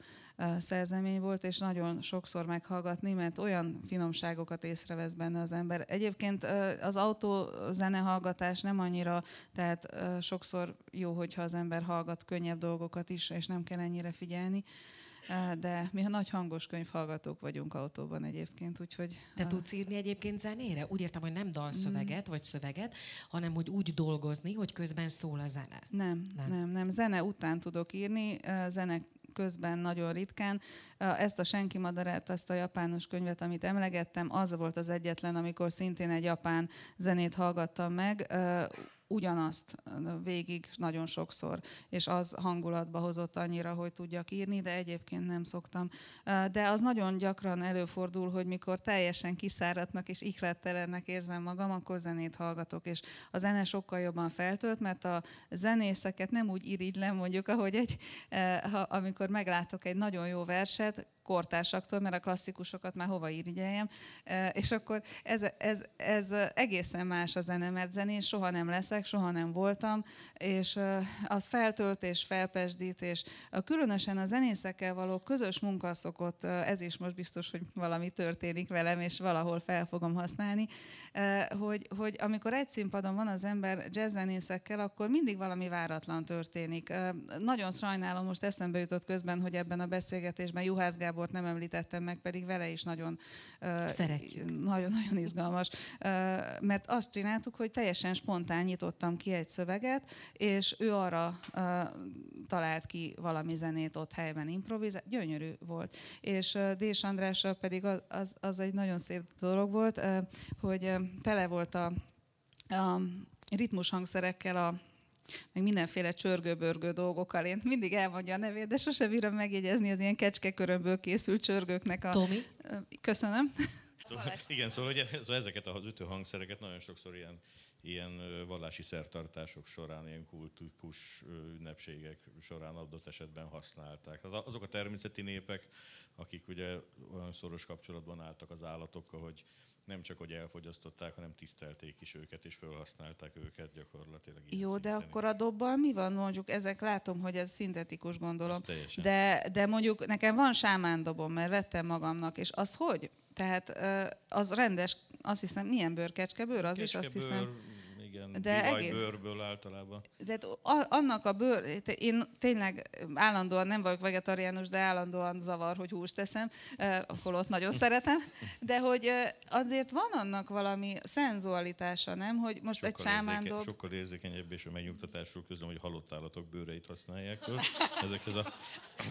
szerzemény volt, és nagyon sokszor meghallgatni, mert olyan finomságokat észrevesz benne az ember. Egyébként az autó zenehallgatás nem annyira, tehát sokszor jó, hogyha az ember hallgat könnyebb dolgokat is, és nem kell ennyire figyelni de mi a nagy hangos könyvhallgatók vagyunk autóban egyébként, úgyhogy...
Te tudsz írni egyébként zenére? Úgy értem, hogy nem dalszöveget, mm. vagy szöveget, hanem hogy úgy dolgozni, hogy közben szól a zene.
Nem, nem, nem. nem. Zene után tudok írni, zene közben nagyon ritkán. Ezt a Senki Madarát, ezt a japános könyvet, amit emlegettem, az volt az egyetlen, amikor szintén egy japán zenét hallgattam meg ugyanazt végig nagyon sokszor, és az hangulatba hozott annyira, hogy tudjak írni, de egyébként nem szoktam. De az nagyon gyakran előfordul, hogy mikor teljesen kiszáradnak és ihlettelennek érzem magam, akkor zenét hallgatok, és a zene sokkal jobban feltölt, mert a zenészeket nem úgy irigylem, mondjuk, ahogy egy, ha, amikor meglátok egy nagyon jó verset, kortársaktól, mert a klasszikusokat már hova irigyeljem, és akkor ez, ez, ez egészen más a zene, mert zenén soha nem leszek, soha nem voltam, és az feltölt és felpesdít, és különösen a zenészekkel való közös munka szokott, ez is most biztos, hogy valami történik velem, és valahol fel fogom használni, hogy, hogy amikor egy színpadon van az ember jazzzenészekkel, akkor mindig valami váratlan történik. Nagyon sajnálom, most eszembe jutott közben, hogy ebben a beszélgetésben Juhász Gábor Gábort nem említettem meg, pedig vele is nagyon nagyon-nagyon izgalmas, mert azt csináltuk, hogy teljesen spontán nyitottam ki egy szöveget, és ő arra talált ki valami zenét ott helyben improvizált, gyönyörű volt. És Dés Andrással pedig az, az, az egy nagyon szép dolog volt, hogy tele volt a, a ritmus hangszerekkel a meg mindenféle csörgőbörgő dolgokkal. Én mindig elmondja a nevét, de sose bírom megjegyezni az ilyen kecskekörömből készült csörgőknek a...
Tomi?
Köszönöm.
Szóval, igen, szóval, ugye, szóval ezeket az ütő hangszereket nagyon sokszor ilyen, ilyen vallási szertartások során, ilyen kultikus ünnepségek során adott esetben használták. Azok a természeti népek, akik ugye olyan szoros kapcsolatban álltak az állatokkal, hogy nem csak, hogy elfogyasztották, hanem tisztelték is őket, és felhasználták őket gyakorlatilag.
Jó, de akkor a dobbal mi van? Mondjuk ezek látom, hogy ez szintetikus gondolom. De, de mondjuk nekem van sámándobom, mert vettem magamnak, és az hogy? Tehát az rendes, azt hiszem, milyen bőr? Kecskebőr? Az
Kecskebőr,
is azt hiszem
igen, de egész, bőrből általában.
De annak a bőr, én tényleg állandóan nem vagyok vegetariánus, de állandóan zavar, hogy húst teszem, ott nagyon szeretem, de hogy azért van annak valami szenzualitása, nem? Hogy most sokkal egy sámándob... Érzéke,
sokkal érzékenyebb és a megnyugtatásról közlöm, hogy halott állatok bőreit használják. Ezekhez a...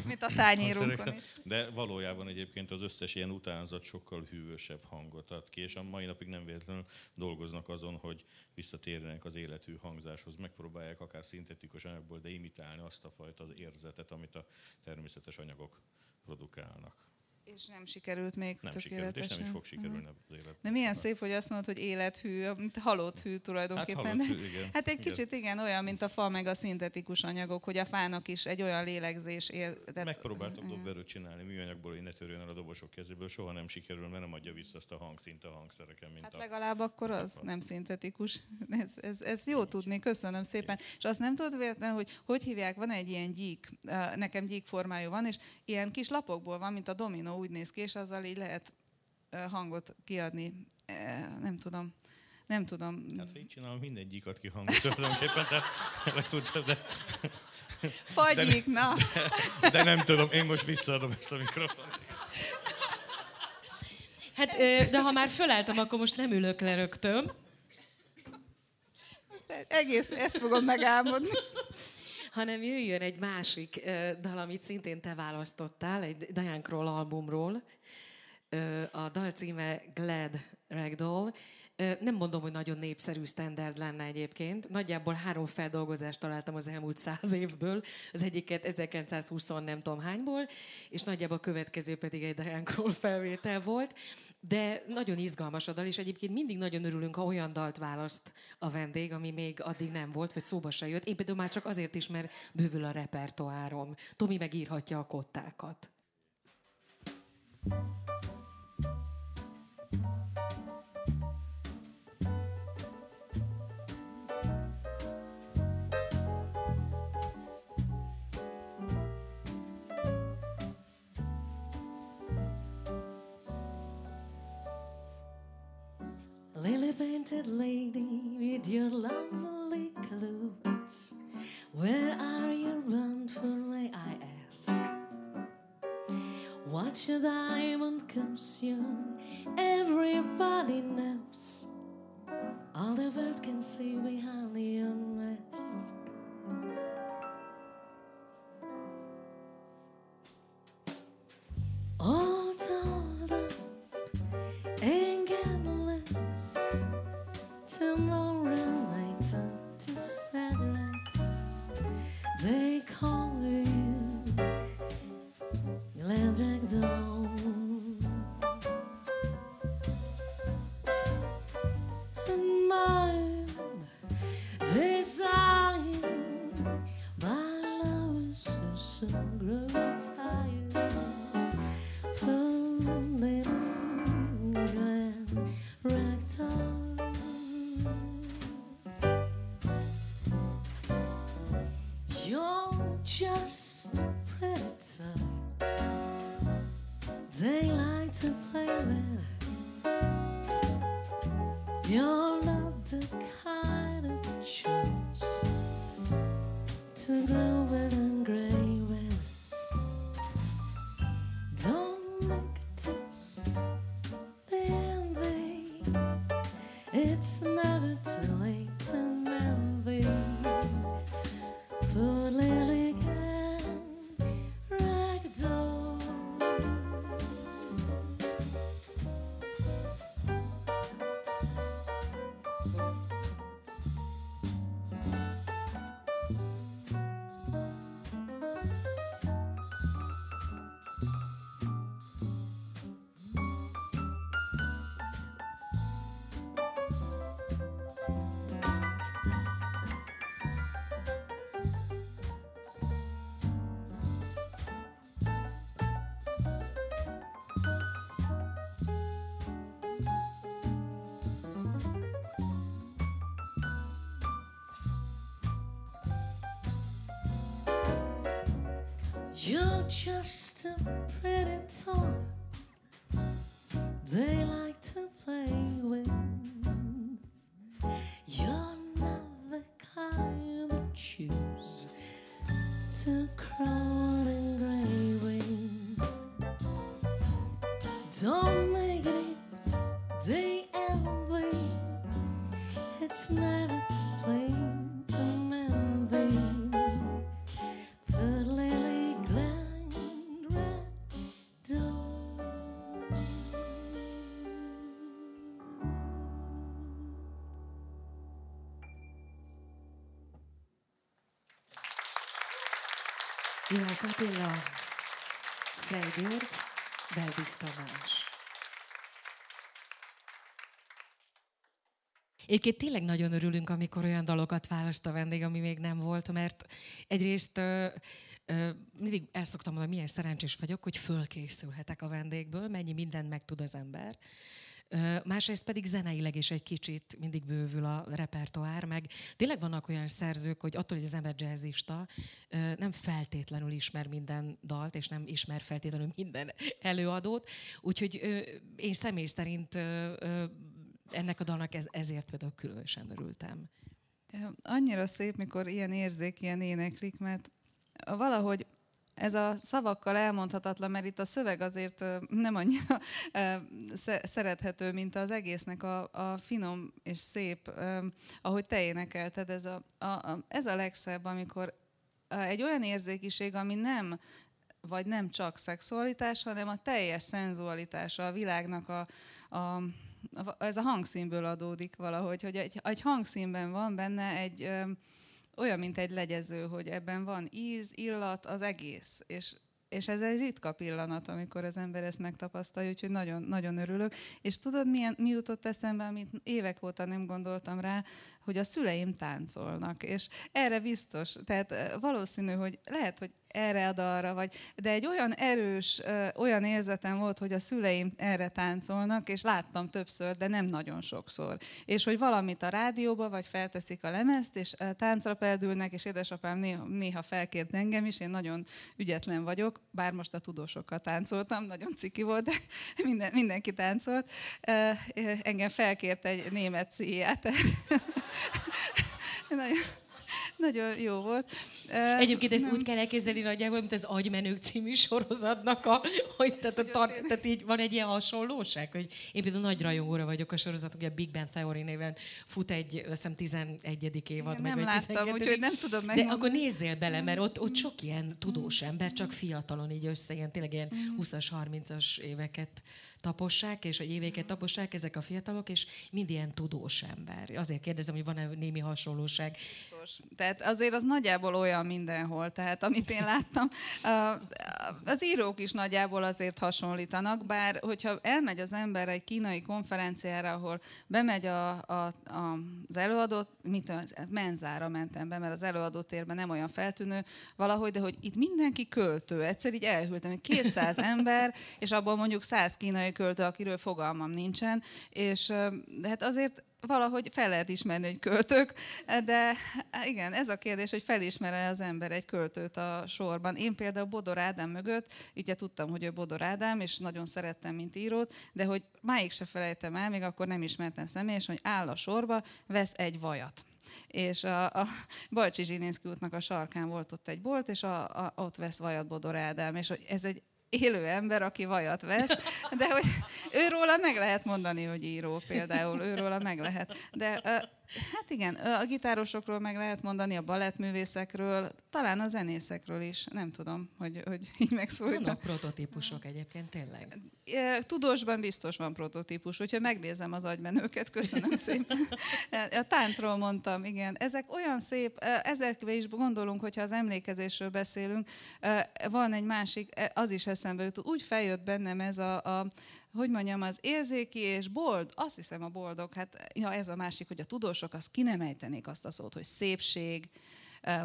Mint a tányérunkon is.
De valójában egyébként az összes ilyen utánzat sokkal hűvösebb hangot ad ki, és a mai napig nem véletlenül dolgoznak azon, hogy visszatérjenek az életű hangzáshoz, megpróbálják akár szintetikus anyagból, de imitálni azt a fajta az érzetet, amit a természetes anyagok produkálnak.
És nem sikerült még
nem sikerült, és nem is fog sikerülni uh-huh. az élet.
De milyen szép, hogy azt mondod, hogy élethű, mint halott hű tulajdonképpen. Hát,
halott hű, igen.
hát egy kicsit igen, olyan, mint a fa, meg a szintetikus anyagok, hogy a fának is egy olyan lélegzés él.
Tehát... Megpróbáltam uh-huh. dobberőt csinálni műanyagból, hogy ne törjön el a dobosok kezéből, soha nem sikerül, mert nem adja vissza azt a hangszint a hangszereken, mint
hát
a...
legalább akkor az a nem szintetikus. Ez, ez, ez jó tudni, köszönöm szépen. Igen. És azt nem tudod véletlenül, hogy hogy hívják, van egy ilyen gyík, nekem gyík formájú van, és ilyen kis lapokból van, mint a dominó, úgy néz ki, és az azzal így lehet hangot kiadni. Nem tudom. Nem tudom.
Hát, ha így csinálom, mindegyikat kihangot tulajdonképpen, de, de, de,
Fagyik, de, na.
De, de, nem tudom, én most visszaadom ezt a mikrofont.
Hát, de ha már fölálltam, akkor most nem ülök le rögtön.
Most egész ezt fogom megálmodni.
Hanem jöjjön egy másik dal, amit szintén te választottál, egy Diane Kroll albumról, a dal címe Glad Ragdoll. Nem mondom, hogy nagyon népszerű standard lenne egyébként. Nagyjából három feldolgozást találtam az elmúlt száz évből, az egyiket 1920 nem tudom hányból, és nagyjából a következő pedig egy Diane Kroll felvétel volt. De nagyon izgalmas a dal, és egyébként mindig nagyon örülünk, ha olyan dalt választ a vendég, ami még addig nem volt, vagy szóba se jött. Én például már csak azért is, mert bővül a repertoárom. Tomi megírhatja a kottákat. thank you painted lady with your lovely clothes. Where are you run for, may I ask? What your diamond consume? Everybody knows. All the world can see behind your mask. You're just a pretty toy. They Juhász Attila, Frey György, Belvis Tamás. Egyébként tényleg nagyon örülünk, amikor olyan dalokat választ a vendég, ami még nem volt, mert egyrészt ö, ö, mindig el szoktam mondani, milyen szerencsés vagyok, hogy fölkészülhetek a vendégből, mennyi mindent megtud az ember. Másrészt pedig zeneileg is egy kicsit mindig bővül a repertoár, meg tényleg vannak olyan szerzők, hogy attól, hogy az ember jazzista, nem feltétlenül ismer minden dalt, és nem ismer feltétlenül minden előadót. Úgyhogy én személy szerint ennek a dalnak ez, ezért például különösen örültem.
Annyira szép, mikor ilyen érzék, ilyen éneklik, mert valahogy ez a szavakkal elmondhatatlan, mert itt a szöveg azért nem annyira szerethető, mint az egésznek a, a finom és szép, ahogy te énekelted. Ez a, a, a, ez a legszebb, amikor egy olyan érzékiség, ami nem vagy nem csak szexualitás, hanem a teljes szenzualitása a világnak a, a ez a hangszínből adódik valahogy, hogy egy, egy hangszínben van benne egy olyan, mint egy legyező, hogy ebben van íz, illat, az egész. És, és ez egy ritka pillanat, amikor az ember ezt megtapasztalja, úgyhogy nagyon, nagyon örülök. És tudod, milyen, mi jutott eszembe, amit évek óta nem gondoltam rá, hogy a szüleim táncolnak. És erre biztos, tehát ö, valószínű, hogy lehet, hogy erre a dalra, vagy, de egy olyan erős, olyan érzetem volt, hogy a szüleim erre táncolnak, és láttam többször, de nem nagyon sokszor. És hogy valamit a rádióba, vagy felteszik a lemezt, és táncra peldülnek, és édesapám néha, néha felkért engem is, én nagyon ügyetlen vagyok, bár most a tudósokkal táncoltam, nagyon ciki volt, de minden, mindenki táncolt. Engem felkért egy német pszichiáter. nagyon, nagyon jó volt.
Egyébként ezt
nem-
úgy kell elképzelni nagyjából, mint az Agymenők című sorozatnak, a, hogy tehát, a tar- tehát így van egy ilyen hasonlóság, hogy én például nagy rajongóra vagyok a sorozatnak, ugye a Big Bang Theory néven fut egy, azt hiszem 11. évad, meg
nem láttam,
12..
úgyhogy nem tudom
De
megmondani.
akkor nézzél bele, mert ott, ott sok ilyen tudós ember, csak fiatalon így össze, ilyen tényleg ilyen 20-as, 30-as éveket tapossák, és hogy éveket tapossák ezek a fiatalok, és mind ilyen tudós ember. Azért kérdezem, hogy van-e némi hasonlóság.
biztos. Tehát azért az nagyjából olyan mindenhol, tehát amit én láttam. a- Az írók is nagyjából azért hasonlítanak, bár hogyha elmegy az ember egy kínai konferenciára, ahol bemegy a, a, a, az előadó, tudom, az menzára mentem be, mert az előadótérben nem olyan feltűnő valahogy, de hogy itt mindenki költő. Egyszer így elhűltem, hogy 200 ember, és abból mondjuk 100 kínai költő, akiről fogalmam nincsen, és hát azért valahogy fel lehet ismerni, hogy költők, de igen, ez a kérdés, hogy felismer-e az ember egy költőt a sorban. Én például Bodor Ádám mögött, ugye tudtam, hogy ő Bodor Ádám, és nagyon szerettem, mint írót, de hogy máig se felejtem el, még akkor nem ismertem személyesen, hogy áll a sorba, vesz egy vajat. És a, a Bajcsi Zsilinszki útnak a sarkán volt ott egy bolt, és a, a, ott vesz vajat Bodor Ádám, és hogy ez egy élő ember, aki vajat vesz, de hogy őróla meg lehet mondani, hogy író például, őróla meg lehet. De Hát igen, a gitárosokról meg lehet mondani, a balettművészekről, talán a zenészekről is, nem tudom, hogy, hogy így megszólítom.
Vannak prototípusok egyébként tényleg?
Tudósban biztos van prototípus, hogyha megnézem az agymenőket, köszönöm szépen. A táncról mondtam, igen. Ezek olyan szép, ezekbe is gondolunk, hogyha az emlékezésről beszélünk, van egy másik, az is eszembe jut, úgy feljött bennem ez a, a hogy mondjam, az érzéki és bold, azt hiszem a boldog, hát ja, ez a másik, hogy a tudósok, az ki azt a szót, hogy szépség,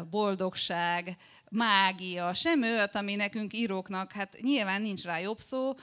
boldogság, mágia, sem olyat, ami nekünk íróknak, hát nyilván nincs rá jobb szó,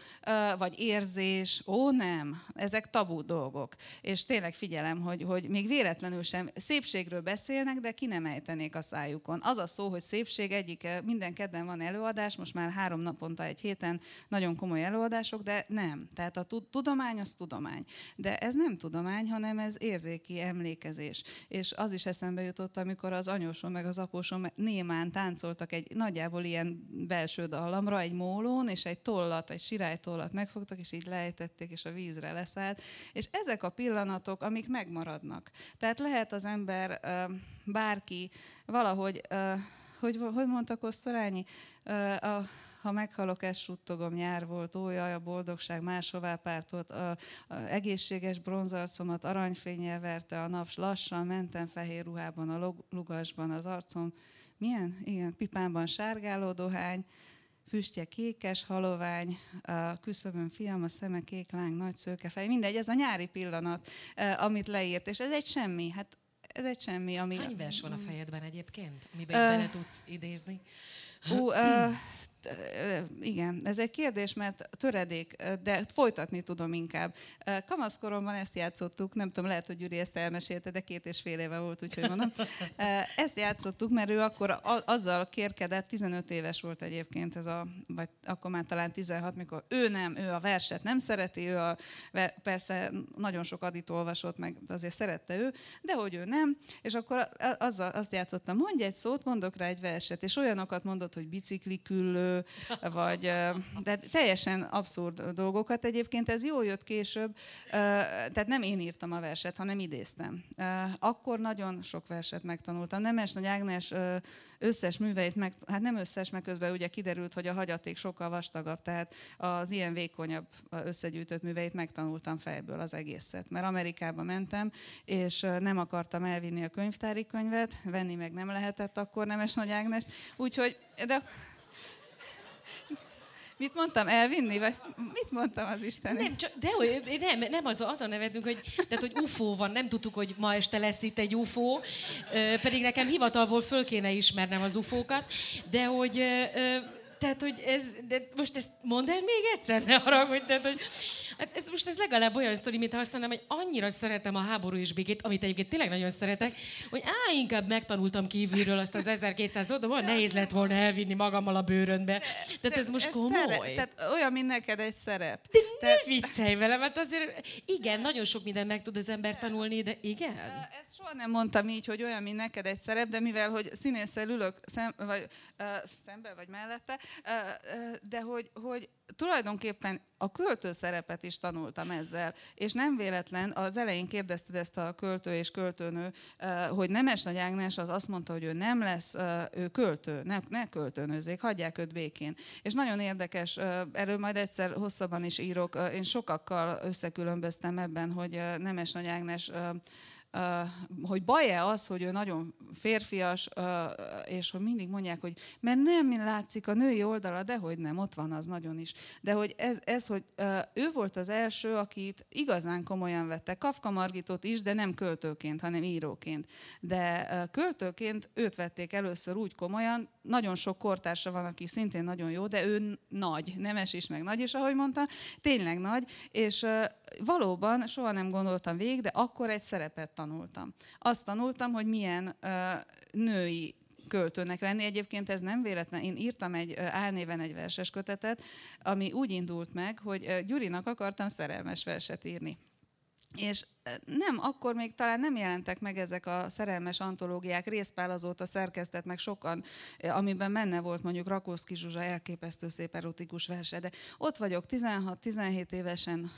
vagy érzés, ó nem, ezek tabu dolgok. És tényleg figyelem, hogy, hogy még véletlenül sem szépségről beszélnek, de ki nem ejtenék a szájukon. Az a szó, hogy szépség egyik, minden kedden van előadás, most már három naponta egy héten nagyon komoly előadások, de nem. Tehát a tudomány az tudomány. De ez nem tudomány, hanem ez érzéki emlékezés. És az is eszembe jutott, amikor az anyósom meg az apósom némán táncol táncoltak egy nagyjából ilyen belső dallamra, egy mólón, és egy tollat, egy sirálytollat megfogtak, és így lejtették, és a vízre leszállt. És ezek a pillanatok, amik megmaradnak. Tehát lehet az ember, bárki valahogy, hogy, hogy mondta Kosztorányi, a, ha meghalok, ezt suttogom, nyár volt, ó, jaj, a boldogság máshová pártolt, a, a egészséges bronzarcomat aranyfényel verte a nap, lassan mentem fehér ruhában, a lugasban az arcom milyen? Igen, pipámban sárgáló dohány, füstje kékes, halovány, a küszöbön fiam, a szeme kék láng, nagy szőkefej, mindegy, ez a nyári pillanat, amit leírt, és ez egy semmi, hát ez egy semmi, ami...
Hány vers van a fejedben egyébként, amiben uh, bele tudsz idézni?
Ú, uh, igen, ez egy kérdés, mert töredék, de folytatni tudom inkább. Kamaszkoromban ezt játszottuk, nem tudom, lehet, hogy Gyuri ezt elmesélte, de két és fél éve volt, úgyhogy mondom. Ezt játszottuk, mert ő akkor azzal kérkedett, 15 éves volt egyébként ez a, vagy akkor már talán 16, mikor ő nem, ő a verset nem szereti, ő a, persze nagyon sok adit olvasott, meg azért szerette ő, de hogy ő nem, és akkor azzal, azt játszottam, mondj egy szót, mondok rá egy verset, és olyanokat mondott, hogy bicikliküllő, vagy de teljesen abszurd dolgokat. Egyébként ez jól jött később, tehát nem én írtam a verset, hanem idéztem. Akkor nagyon sok verset megtanultam. Nemes Nagy Ágnes összes műveit, meg, hát nem összes, meg közben ugye kiderült, hogy a hagyaték sokkal vastagabb, tehát az ilyen vékonyabb összegyűjtött műveit megtanultam fejből az egészet. Mert Amerikába mentem, és nem akartam elvinni a könyvtári könyvet, venni meg nem lehetett akkor Nemes Nagy Ágnes, úgyhogy, de Mit mondtam, elvinni? Vagy mit mondtam az Isten?
Nem, csak, de nem, nem az, az a nevedünk, hogy, tehát, hogy UFO van, nem tudtuk, hogy ma este lesz itt egy UFO, pedig nekem hivatalból föl kéne ismernem az UFO-kat, de hogy tehát, hogy ez, de most ezt mondd el még egyszer, ne haragudj, tehát, hogy Hát ez most ez legalább olyan sztori, mint azt mondanám, hogy annyira szeretem a háború és békét, amit egyébként tényleg nagyon szeretek, hogy á, inkább megtanultam kívülről azt az 1200 oldal, van nehéz lett volna elvinni magammal a bőrönbe. Tehát ez most komoly. Szerep,
tehát olyan, mint neked egy szerep.
De te... ne viccelj velem, mert azért igen, nagyon sok minden meg tud az ember tanulni, de igen.
Ezt soha nem mondtam így, hogy olyan, mint neked egy szerep, de mivel, hogy színésszel ülök szem, vagy, uh, szembe, vagy mellette, uh, uh, de hogy, hogy tulajdonképpen a költő szerepet is tanultam ezzel, és nem véletlen, az elején kérdezted ezt a költő és költőnő, hogy Nemes Nagy Ágnes az azt mondta, hogy ő nem lesz, ő költő, ne, ne költőnőzzék, hagyják őt békén. És nagyon érdekes, erről majd egyszer hosszabban is írok, én sokakkal összekülönböztem ebben, hogy Nemes Nagy Ágnes hogy baj-e az, hogy ő nagyon férfias, és hogy mindig mondják, hogy mert nem látszik a női oldala, de hogy nem, ott van az nagyon is. De hogy ez, ez hogy ő volt az első, akit igazán komolyan vette. Kafka Margitot is, de nem költőként, hanem íróként. De költőként őt vették először úgy komolyan, nagyon sok kortársa van, aki szintén nagyon jó, de ő nagy, nemes is, meg nagy is, ahogy mondta, tényleg nagy, és valóban soha nem gondoltam végig, de akkor egy szerepet tanultam. Azt tanultam, hogy milyen női költőnek lenni. Egyébként ez nem véletlen. Én írtam egy álnéven egy verses kötetet, ami úgy indult meg, hogy Gyurinak akartam szerelmes verset írni és nem, akkor még talán nem jelentek meg ezek a szerelmes antológiák, részpál azóta szerkesztett meg sokan, amiben menne volt mondjuk Rakószki Zsuzsa elképesztő szép erotikus verse, de ott vagyok 16-17 évesen,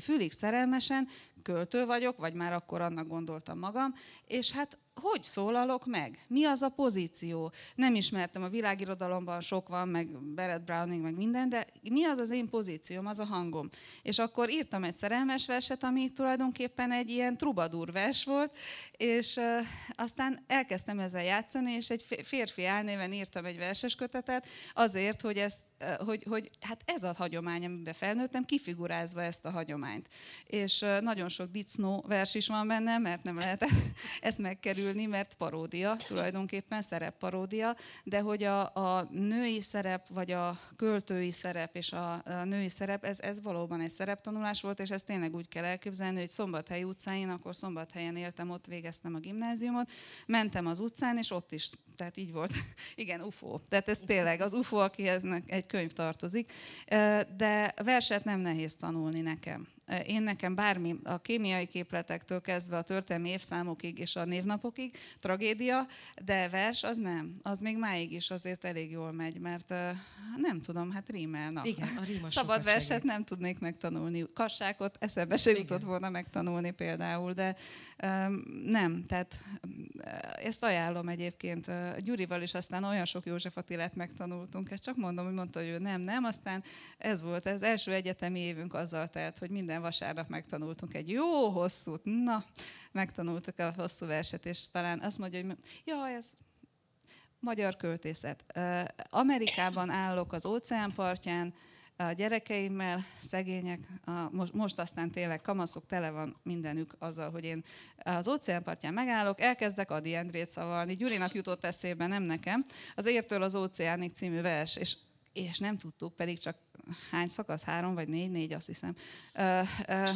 fülig szerelmesen, költő vagyok, vagy már akkor annak gondoltam magam, és hát hogy szólalok meg? Mi az a pozíció? Nem ismertem, a világirodalomban sok van, meg Barrett Browning, meg minden, de mi az az én pozícióm, az a hangom? És akkor írtam egy szerelmes verset, ami tulajdonképpen egy ilyen trubadur vers volt, és aztán elkezdtem ezzel játszani, és egy férfi álnéven írtam egy verses kötetet, azért, hogy ezt hogy, hogy hát ez a hagyomány, amiben felnőttem, kifigurázva ezt a hagyományt. És nagyon sok dicnó vers is van benne, mert nem lehet ezt megkerülni, mert paródia, tulajdonképpen szerepparódia, de hogy a, a női szerep, vagy a költői szerep és a, a női szerep, ez, ez valóban egy szereptanulás volt, és ezt tényleg úgy kell elképzelni, hogy Szombathely utcáin, akkor Szombathelyen éltem, ott végeztem a gimnáziumot, mentem az utcán, és ott is, tehát így volt, igen, UFO. Tehát ez tényleg az UFO, akihez egy egy könyv tartozik, de verset nem nehéz tanulni nekem. Én nekem bármi, a kémiai képletektől kezdve a történelmi évszámokig és a névnapokig tragédia, de vers az nem. Az még máig is azért elég jól megy, mert nem tudom, hát rímelnak.
Igen, a
Szabad verset segít. nem tudnék megtanulni. Kassákot eszembe se jutott volna megtanulni például, de nem, tehát ezt ajánlom egyébként. Gyurival is aztán olyan sok József Attilát megtanultunk, ezt csak mondom, hogy mondta, hogy ő nem, nem, aztán ez volt, ez első egyetemi évünk azzal telt, hogy minden vasárnap megtanultunk egy jó hosszút, na, megtanultuk a hosszú verset, és talán azt mondja, hogy ja, ez magyar költészet. Amerikában állok az óceánpartján, a gyerekeimmel, szegények, a, most, most aztán tényleg kamaszok, tele van mindenük azzal, hogy én az óceánpartján megállok, elkezdek Adi Endrét szavalni. Gyurinak jutott eszébe, nem nekem, az Értől az óceánig című vers, és és nem tudtuk, pedig csak hány szakasz? Három vagy négy? Négy, azt hiszem. Ö, ö,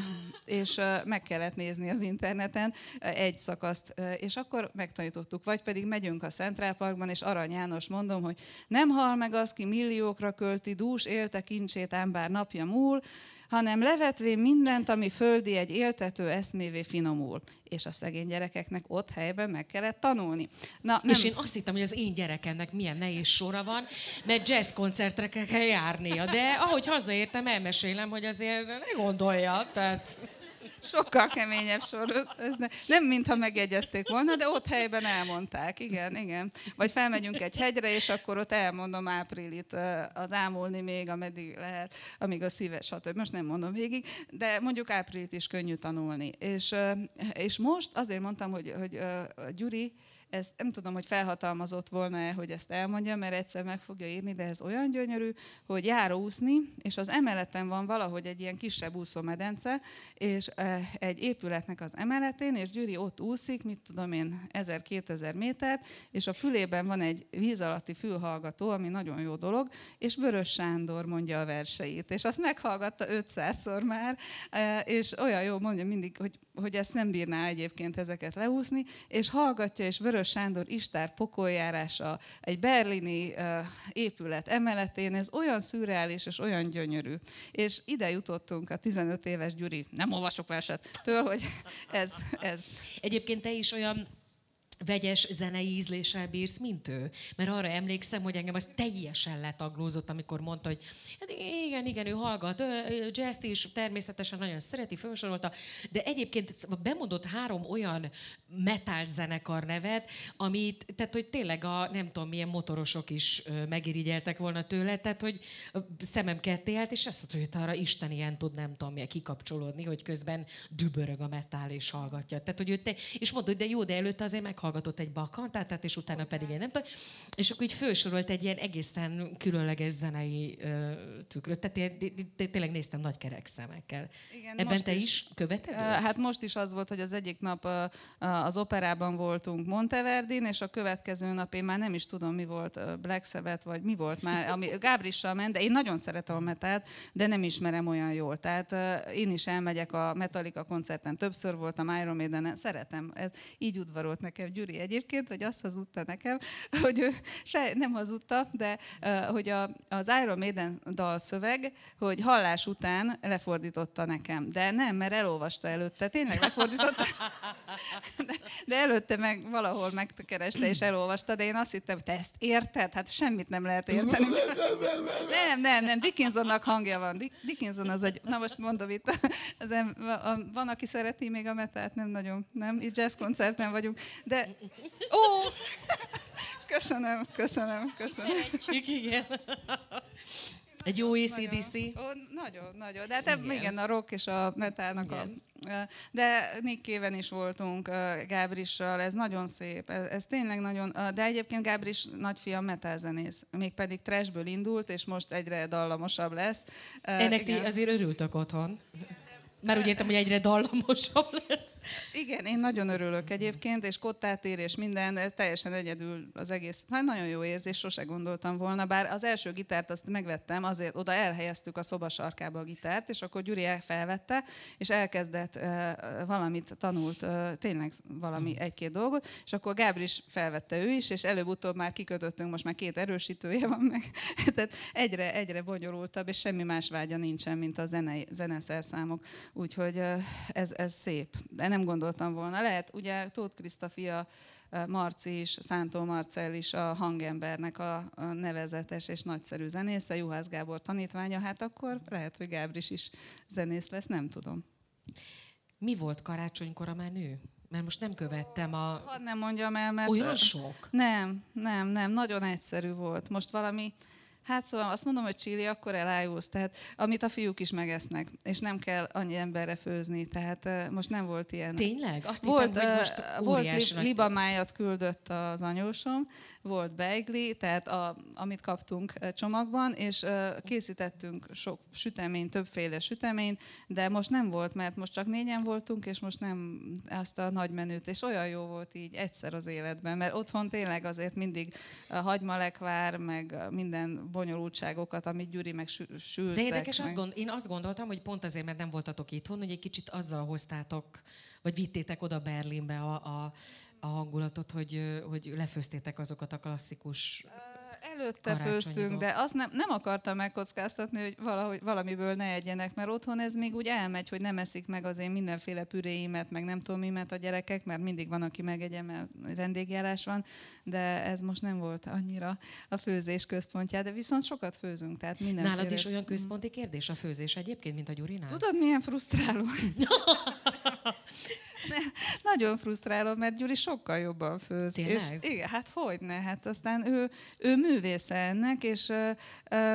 és ö, meg kellett nézni az interneten egy szakaszt, és akkor megtanítottuk. Vagy pedig megyünk a Central Parkban, és Arany János mondom, hogy nem hal meg az, ki milliókra költi, dús élte kincsét, ám bár napja múl, hanem levetvén mindent, ami földi egy éltető eszmévé finomul. És a szegény gyerekeknek ott helyben meg kellett tanulni.
Na, nem... És én azt hittem, hogy az én gyerekemnek milyen nehéz sora van, mert jazz koncertre kell járnia. De ahogy hazaértem, elmesélem, hogy azért ne gondolja. Tehát...
Sokkal keményebb sor. Ez ne, nem mintha megjegyezték volna, de ott helyben elmondták. Igen, igen. Vagy felmegyünk egy hegyre, és akkor ott elmondom áprilit, az ámulni még, ameddig lehet, amíg a szíve, stb. Most nem mondom végig, de mondjuk áprilit is könnyű tanulni. És, és most azért mondtam, hogy, hogy Gyuri, ezt nem tudom, hogy felhatalmazott volna-e, hogy ezt elmondja, mert egyszer meg fogja írni, de ez olyan gyönyörű, hogy jár úszni, és az emeleten van valahogy egy ilyen kisebb úszómedence, és egy épületnek az emeletén, és Gyuri ott úszik, mit tudom én, 1000-2000 métert, és a fülében van egy víz alatti fülhallgató, ami nagyon jó dolog, és Vörös Sándor mondja a verseit, és azt meghallgatta 500-szor már, és olyan jó mondja mindig, hogy, hogy ezt nem bírná egyébként ezeket leúszni, és hallgatja, és Vörös Sándor Istár pokoljárása egy berlini épület emeletén, ez olyan szürreális és olyan gyönyörű. És ide jutottunk a 15 éves Gyuri, nem olvasok verset, től, hogy ez, ez.
Egyébként te is olyan vegyes zenei ízléssel bírsz, mint ő. Mert arra emlékszem, hogy engem az teljesen letaglózott, amikor mondta, hogy hát igen, igen, ő hallgat, jazz is természetesen nagyon szereti, felsorolta, de egyébként bemondott három olyan metal zenekar nevet, amit, tehát hogy tényleg a nem tudom milyen motorosok is megirigyeltek volna tőle, tehát hogy szemem ketté állt, és azt mondta, hogy arra Isten ilyen tud nem tudom milyen kikapcsolódni, hogy közben dübörög a metál és hallgatja. Tehát, hogy ő te, és mondod, hogy de jó, de előtte azért meghallgat meghallgatott egy bakkantátát, és utána pedig én nem tudom. És akkor így felsorolt egy ilyen egészen különleges zenei ö, tükröt. Tehát én, tényleg néztem nagy kerek szemekkel. Igen, Ebben te is, követed?
Hát most is az volt, hogy az egyik nap az operában voltunk Monteverdin, és a következő nap én már nem is tudom, mi volt, Black Sabbath, vagy mi volt már, ami Gábrissal ment, de én nagyon szeretem a metát, de nem ismerem olyan jól. Tehát én is elmegyek a Metallica koncerten, többször voltam Iron Maiden-en, szeretem. Ez így udvarolt nekem Gyuri egyébként, hogy azt hazudta nekem, hogy ő se, nem hazudta, de hogy a, az Iron Maiden dalszöveg, hogy hallás után lefordította nekem. De nem, mert elolvasta előtte. Tényleg lefordította. De, de előtte meg valahol megkereste és elolvasta, de én azt hittem, hogy te ezt érted? Hát semmit nem lehet érteni. Nem, nem, nem, Dickinsonnak hangja van. Dickinson az egy, na most mondom itt, az, van, aki szereti még a metát, nem nagyon, nem? Itt jazz koncerten vagyunk, de ó, köszönöm, köszönöm, köszönöm.
Szeretjük, igen. Egy jó ACDC.
Nagyon, ó, nagyon. De hát igen. igen, a rock és a metalnak a... De Nick Kéven is voltunk Gábrissal, ez nagyon szép, ez, ez tényleg nagyon... De egyébként Gábris nagyfia metalzenész, mégpedig trashből indult, és most egyre dallamosabb lesz.
Ennek ti azért örültök otthon. Már úgy értem, hogy egyre dallamosabb lesz.
Igen, én nagyon örülök egyébként, és kottát és minden, teljesen egyedül az egész. Hát nagyon jó érzés, sose gondoltam volna, bár az első gitárt azt megvettem, azért oda elhelyeztük a szoba sarkába a gitárt, és akkor Gyuri felvette, és elkezdett valamit, tanult, tényleg valami egy-két dolgot, és akkor Gábri is felvette ő is, és előbb-utóbb már kikötöttünk, most már két erősítője van meg. Tehát egyre, egyre bonyolultabb, és semmi más vágya nincsen, mint a zene, zeneszerszámok. Úgyhogy ez, ez szép. De nem gondoltam volna. Lehet, ugye Tóth Kriszta fia, Marci is, Szántó Marcel is a hangembernek a, nevezetes és nagyszerű zenésze, Juhász Gábor tanítványa, hát akkor lehet, hogy Gábris is zenész lesz, nem tudom.
Mi volt karácsonykor a menü? Mert most nem követtem a...
Hadd nem mondjam el, mert...
Olyan sok?
Nem, nem, nem, nagyon egyszerű volt. Most valami Hát szóval azt mondom, hogy csili, akkor elájulsz. Tehát amit a fiúk is megesznek, és nem kell annyi emberre főzni. Tehát most nem volt ilyen.
Tényleg? Azt
volt,
hittem, hogy most
Volt li- libamájat küldött az anyósom, volt beigli, tehát a, amit kaptunk csomagban, és készítettünk sok süteményt, többféle süteményt, de most nem volt, mert most csak négyen voltunk, és most nem azt a nagy menüt, és olyan jó volt így egyszer az életben, mert otthon tényleg azért mindig a hagymalekvár, meg minden bonyolultságokat, amit Gyuri meg sültek.
De érdekes,
meg.
Azt gond, én azt gondoltam, hogy pont azért, mert nem voltatok itthon, hogy egy kicsit azzal hoztátok, vagy vittétek oda Berlinbe a, a, a hangulatot, hogy, hogy lefőztétek azokat a klasszikus
előtte főztünk, de azt nem, nem akartam megkockáztatni, hogy valahogy, valamiből ne egyenek, mert otthon ez még úgy elmegy, hogy nem eszik meg az én mindenféle püréimet, meg nem tudom mimet a gyerekek, mert mindig van, aki megegye, mert vendégjárás van, de ez most nem volt annyira a főzés központja, de viszont sokat főzünk, tehát mindenféle...
Nálad is olyan központi kérdés a főzés egyébként, mint a Gyurinál?
Tudod, milyen frusztráló? Nagyon frusztráló, mert Gyuri sokkal jobban főz.
Tényleg?
És, igen, hát hogy ne? Hát aztán ő, ő művésze ennek, és ö, ö,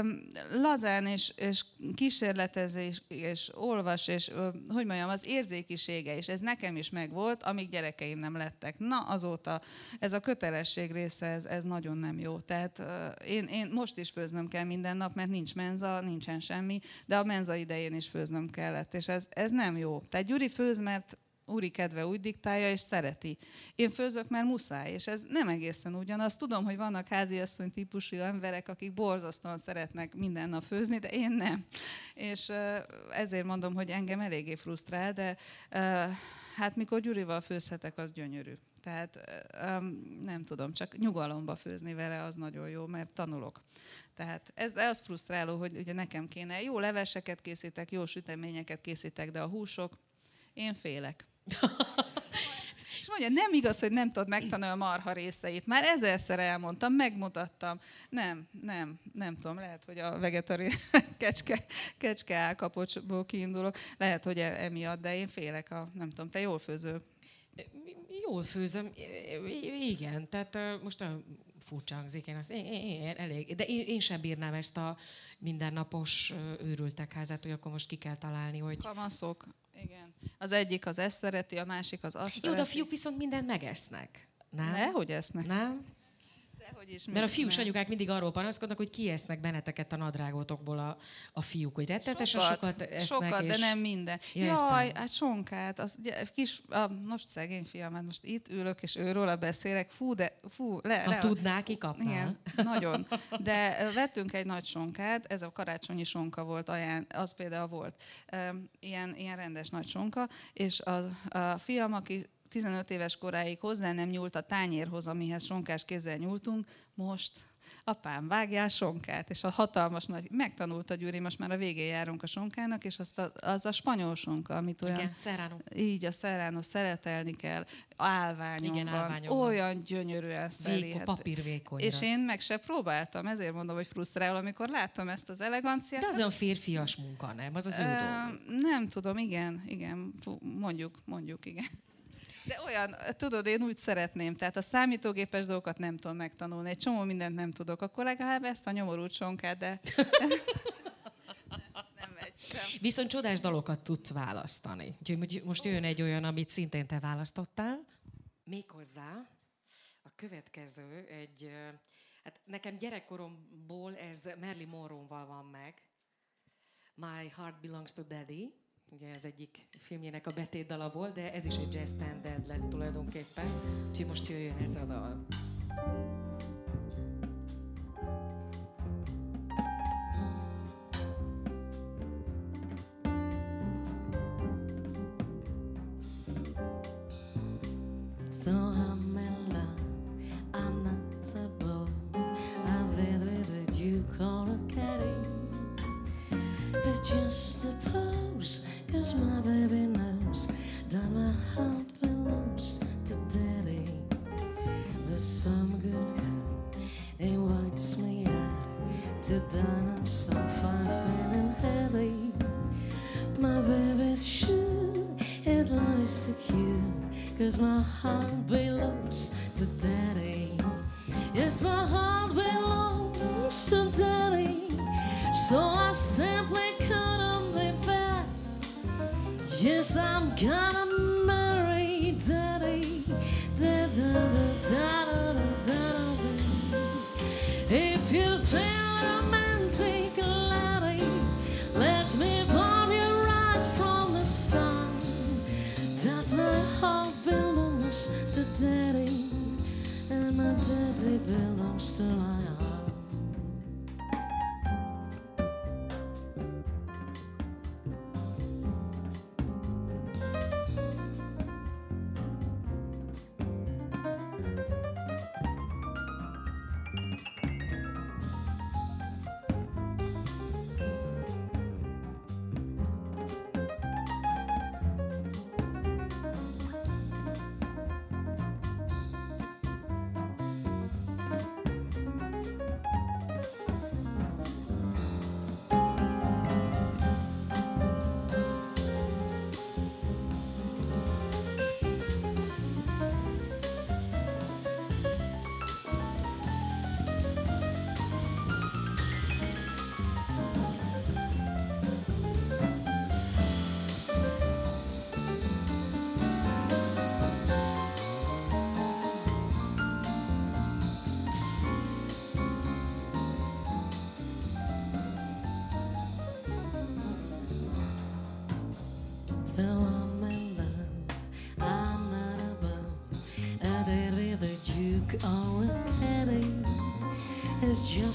lazán és, és kísérletezés, és olvas, és ö, hogy mondjam, az érzékisége, és ez nekem is megvolt, amíg gyerekeim nem lettek. Na, azóta ez a kötelesség része, ez, ez nagyon nem jó. Tehát ö, én, én most is főznöm kell minden nap, mert nincs menza, nincsen semmi, de a menza idején is főznöm kellett, és ez, ez nem jó. Tehát Gyuri főz, mert úri kedve úgy diktálja, és szereti. Én főzök, mert muszáj, és ez nem egészen ugyanaz. Tudom, hogy vannak háziasszony típusú emberek, akik borzasztóan szeretnek minden nap főzni, de én nem. És ezért mondom, hogy engem eléggé frusztrál, de hát mikor Gyurival főzhetek, az gyönyörű. Tehát nem tudom, csak nyugalomba főzni vele az nagyon jó, mert tanulok. Tehát ez az frusztráló, hogy ugye nekem kéne jó leveseket készítek, jó süteményeket készítek, de a húsok, én félek. És mondja, nem igaz, hogy nem tudod megtanulni a marha részeit. Már ezerszer elmondtam, megmutattam. Nem, nem, nem tudom, lehet, hogy a vegetari kecske, kecske állkapocsból kiindulok. Lehet, hogy e- emiatt, de én félek a, nem tudom, te jól főző.
Jól főzöm, igen. Tehát most a furcsa hangzik, én azt én, én, én, elég. De én, én sem bírnám ezt a mindennapos őrültek házát, hogy akkor most ki kell találni, hogy...
Kamaszok. Igen. Az egyik az ezt szereti, a másik az azt
Jó,
szereti.
de a fiúk viszont mindent megesznek. Nem?
Nehogy esznek.
Nem?
Dehogy is
Mert a fiús anyukák mindig arról panaszkodnak, hogy kiesznek benneteket a nadrágotokból a, a fiúk, hogy rettetesen sokat, sokat esznek.
Sokat,
és...
de nem minden.
Ja,
Jaj, hát sonkát, az, ugye, kis, a, most szegény fiam, hát most itt ülök, és őről beszélek, fú, de, fú, le,
Ha
le,
tudná, kikapnál.
Igen, nagyon. De vettünk egy nagy sonkát, ez a karácsonyi sonka volt, aján, az például volt. Ilyen, ilyen rendes nagy sonka, és a, a fiam, aki 15 éves koráig hozzá nem nyúlt a tányérhoz, amihez sonkás kézzel nyúltunk, most apám, vágjál sonkát, és a hatalmas nagy, megtanult a Gyuri, most már a végén járunk a sonkának, és azt a, az a spanyol sonka, amit olyan...
Igen, szerránó.
Így, a szerránó szeretelni kell, állványon
Igen,
van, olyan gyönyörűen szeli.
Véko,
hát-
papír vékonyra.
És én meg se próbáltam, ezért mondom, hogy frusztrál, amikor láttam ezt az eleganciát.
De az olyan férfias munka, nem? Az az ő dolguk.
Nem tudom, igen, igen, mondjuk, mondjuk, igen. De olyan, tudod, én úgy szeretném, tehát a számítógépes dolgokat nem tudom megtanulni, egy csomó mindent nem tudok, akkor legalább ezt a nyomorult sonkát, de sem.
Viszont csodás dalokat tudsz választani. Úgyhogy mo- most jön egy olyan, amit szintén te választottál. Méghozzá a következő egy, hát nekem gyerekkoromból ez Merli Monroe-val van meg. My Heart Belongs to Daddy. Ugye ez egyik filmjének a betétdala volt, de ez is egy jazz standard lett tulajdonképpen. Úgyhogy most jöjjön ez a dal.
So I'm in love, I'm not a. I've a duke or a caddy. It's just a pose, cause my baby knows that my heart belongs to daddy. But some good girl invites me out to dine on some fine feeling heavy. My baby's if love is secure, cause my heart belongs to daddy. Yes, my heart belongs to daddy. So I simply Yes, I'm gonna marry daddy. Da, da, da, da, da, da, da, da. If you feel romantic, laddie, let me warm you right from the start. That my heart belongs to daddy, and my daddy belongs to my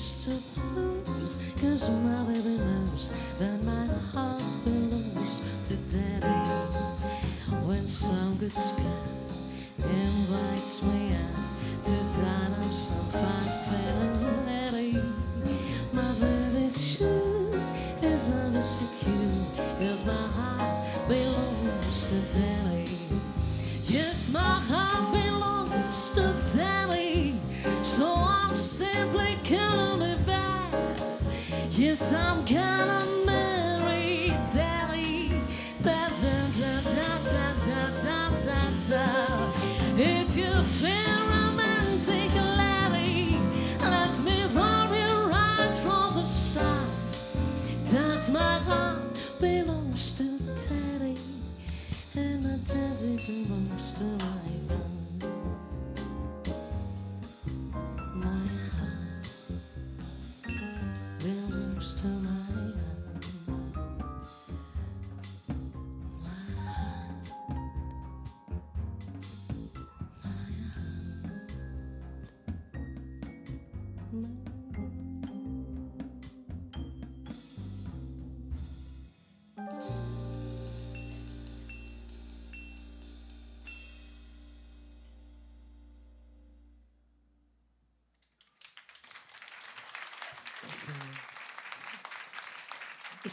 just a pose, cause my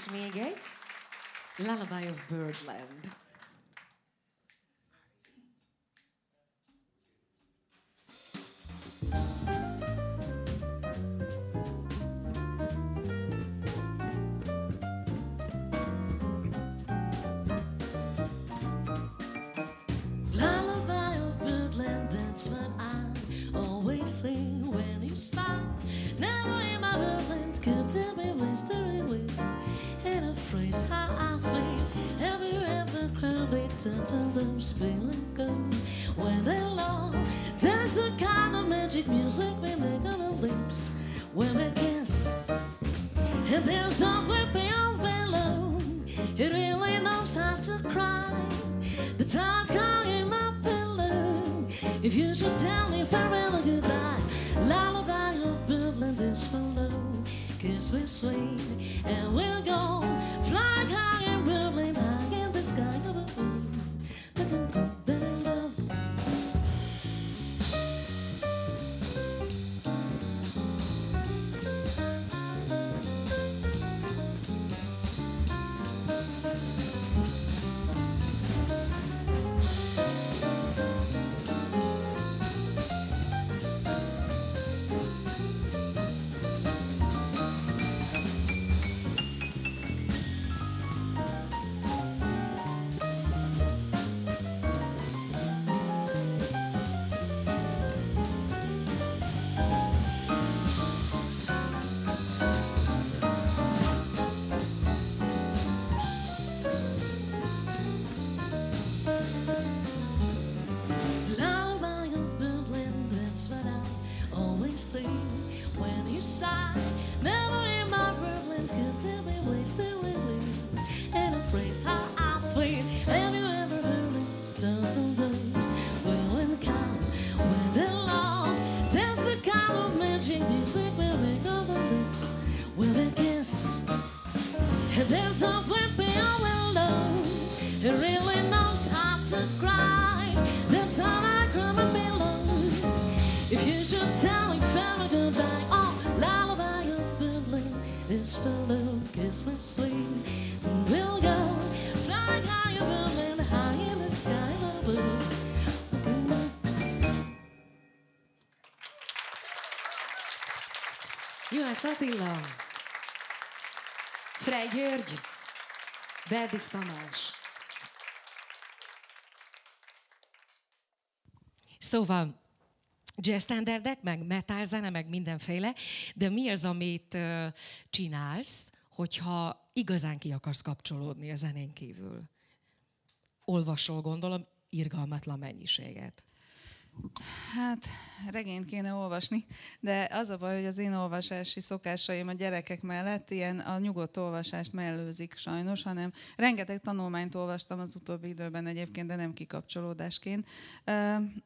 És még egy. Lullaby of Birdland.
winds will swing and we'll go flying high and we'll blame high in the sky.
Juhász Attila. Frey György. Berdis Tamás. Szóval jazz standardek, meg metal zene, meg mindenféle, de mi az, amit ö, csinálsz, hogyha igazán ki akarsz kapcsolódni a zenén kívül? Olvasol, gondolom, irgalmatlan mennyiséget.
Hát, regényt kéne olvasni, de az a baj, hogy az én olvasási szokásaim a gyerekek mellett ilyen a nyugodt olvasást mellőzik sajnos, hanem rengeteg tanulmányt olvastam az utóbbi időben egyébként, de nem kikapcsolódásként.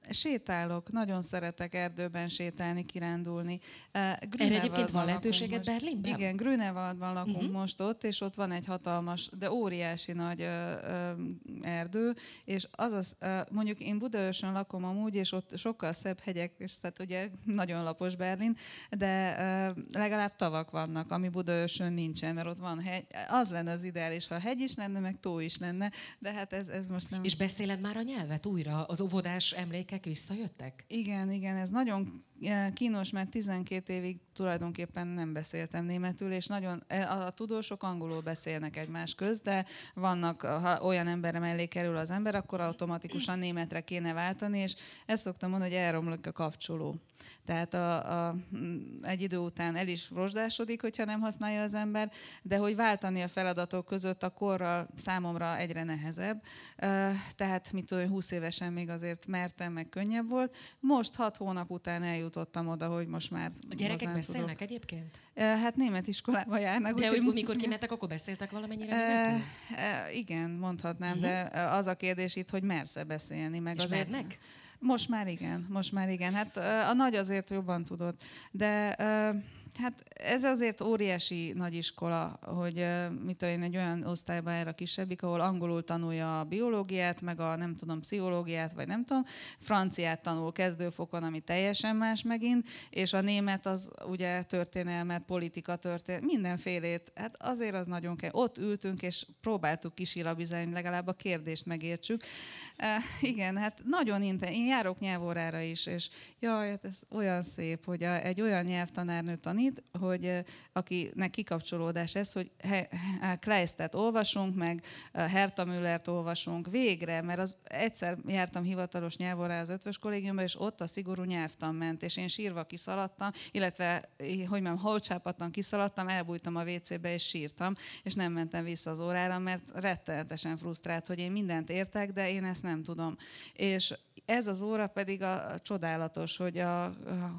Sétálok, nagyon szeretek erdőben sétálni, kirándulni.
Egyébként
Grünewaldban
van
lakunk
lehetőséged
most.
Berlinben?
Igen, Grünewaldban lakunk uh-huh. most ott, és ott van egy hatalmas, de óriási nagy erdő, és az az, mondjuk én Budaörsön lakom amúgy, és ott sokkal szebb hegyek, és tehát ugye nagyon lapos Berlin, de legalább tavak vannak, ami Budaörsön nincsen, mert ott van hegy. Az lenne az ideális, ha hegy is lenne, meg tó is lenne, de hát ez, ez most nem...
És beszéled már a nyelvet újra? Az óvodás emlékek visszajöttek?
Igen, igen, ez nagyon kínos, mert 12 évig tulajdonképpen nem beszéltem németül, és nagyon eh, a, tudósok angolul beszélnek egymás köz, de vannak, ha olyan emberre mellé kerül az ember, akkor automatikusan németre kéne váltani, és ezt szoktam mondani, hogy elromlik a kapcsoló. Tehát a, a, egy idő után el is rozsdásodik, hogyha nem használja az ember, de hogy váltani a feladatok között a korral számomra egyre nehezebb. Tehát, mit tudom, 20 évesen még azért mertem, meg könnyebb volt. Most hat hónap után eljutottam oda, hogy most már
A gyerekek beszélnek
tudok.
egyébként?
Hát német iskolába járnak.
De
úgyhogy-
hogy mikor kimentek, akkor beszéltek valamennyire németül?
Igen, mondhatnám, de az a kérdés itt, hogy mersz-e beszélni. Meg
És
azért,
mernek?
Most már igen, most már igen. Hát a nagy azért jobban tudod. De hát ez azért óriási nagyiskola, hogy mit én, egy olyan osztályba erre kisebbik, ahol angolul tanulja a biológiát, meg a nem tudom, pszichológiát, vagy nem tudom, franciát tanul kezdőfokon, ami teljesen más megint, és a német az ugye történelmet, politika történet, mindenfélét. Hát azért az nagyon kell. Ott ültünk, és próbáltuk kisilabizálni, legalább a kérdést megértsük. Uh, igen, hát nagyon inte. Én járok nyelvórára is, és jaj, hát ez olyan szép, hogy a, egy olyan nyelvtanárnő tanít, hogy uh, akinek kikapcsolódás ez, hogy Kleistet olvasunk, meg Herta Müllert olvasunk végre, mert az egyszer jártam hivatalos nyelvórára az ötvös kollégiumban, és ott a szigorú nyelvtan ment, és én sírva kiszaladtam, illetve, hogy mondjam, holcsápattan kiszaladtam, elbújtam a WC-be, és sírtam, és nem mentem vissza az órára, mert rettenetesen frusztrált, hogy én mindent értek, de én ezt nem tudom. És ez az óra pedig a, a csodálatos, hogy a, a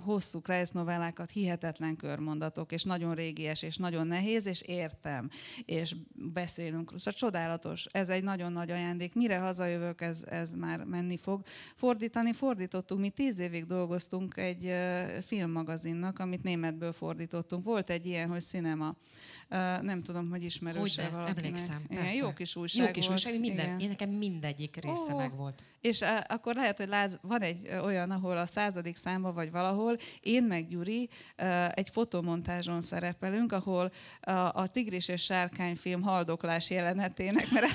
hosszú Kreis novellákat hihetetlen körmondatok, és nagyon régies, és nagyon nehéz, és értem, és beszélünk. Szóval csodálatos. Ez egy nagyon nagy ajándék. Mire hazajövök, ez, ez már menni fog. Fordítani fordítottunk. Mi tíz évig dolgoztunk egy uh, filmmagazinnak, amit németből fordítottunk. Volt egy ilyen, hogy cinema. Uh, nem tudom, hogy ismerőse valakinek.
emlékszem,
Igen,
persze.
jó kis újság
Jó kis
volt.
újság, minden,
Igen.
én nekem mindegyik része
Ó.
meg volt.
És uh, akkor lehet, hogy látsz, van egy olyan, ahol a századik számba vagy valahol, én meg Gyuri egy fotomontázson szerepelünk, ahol a Tigris és Sárkány film haldoklás jelenetének, mert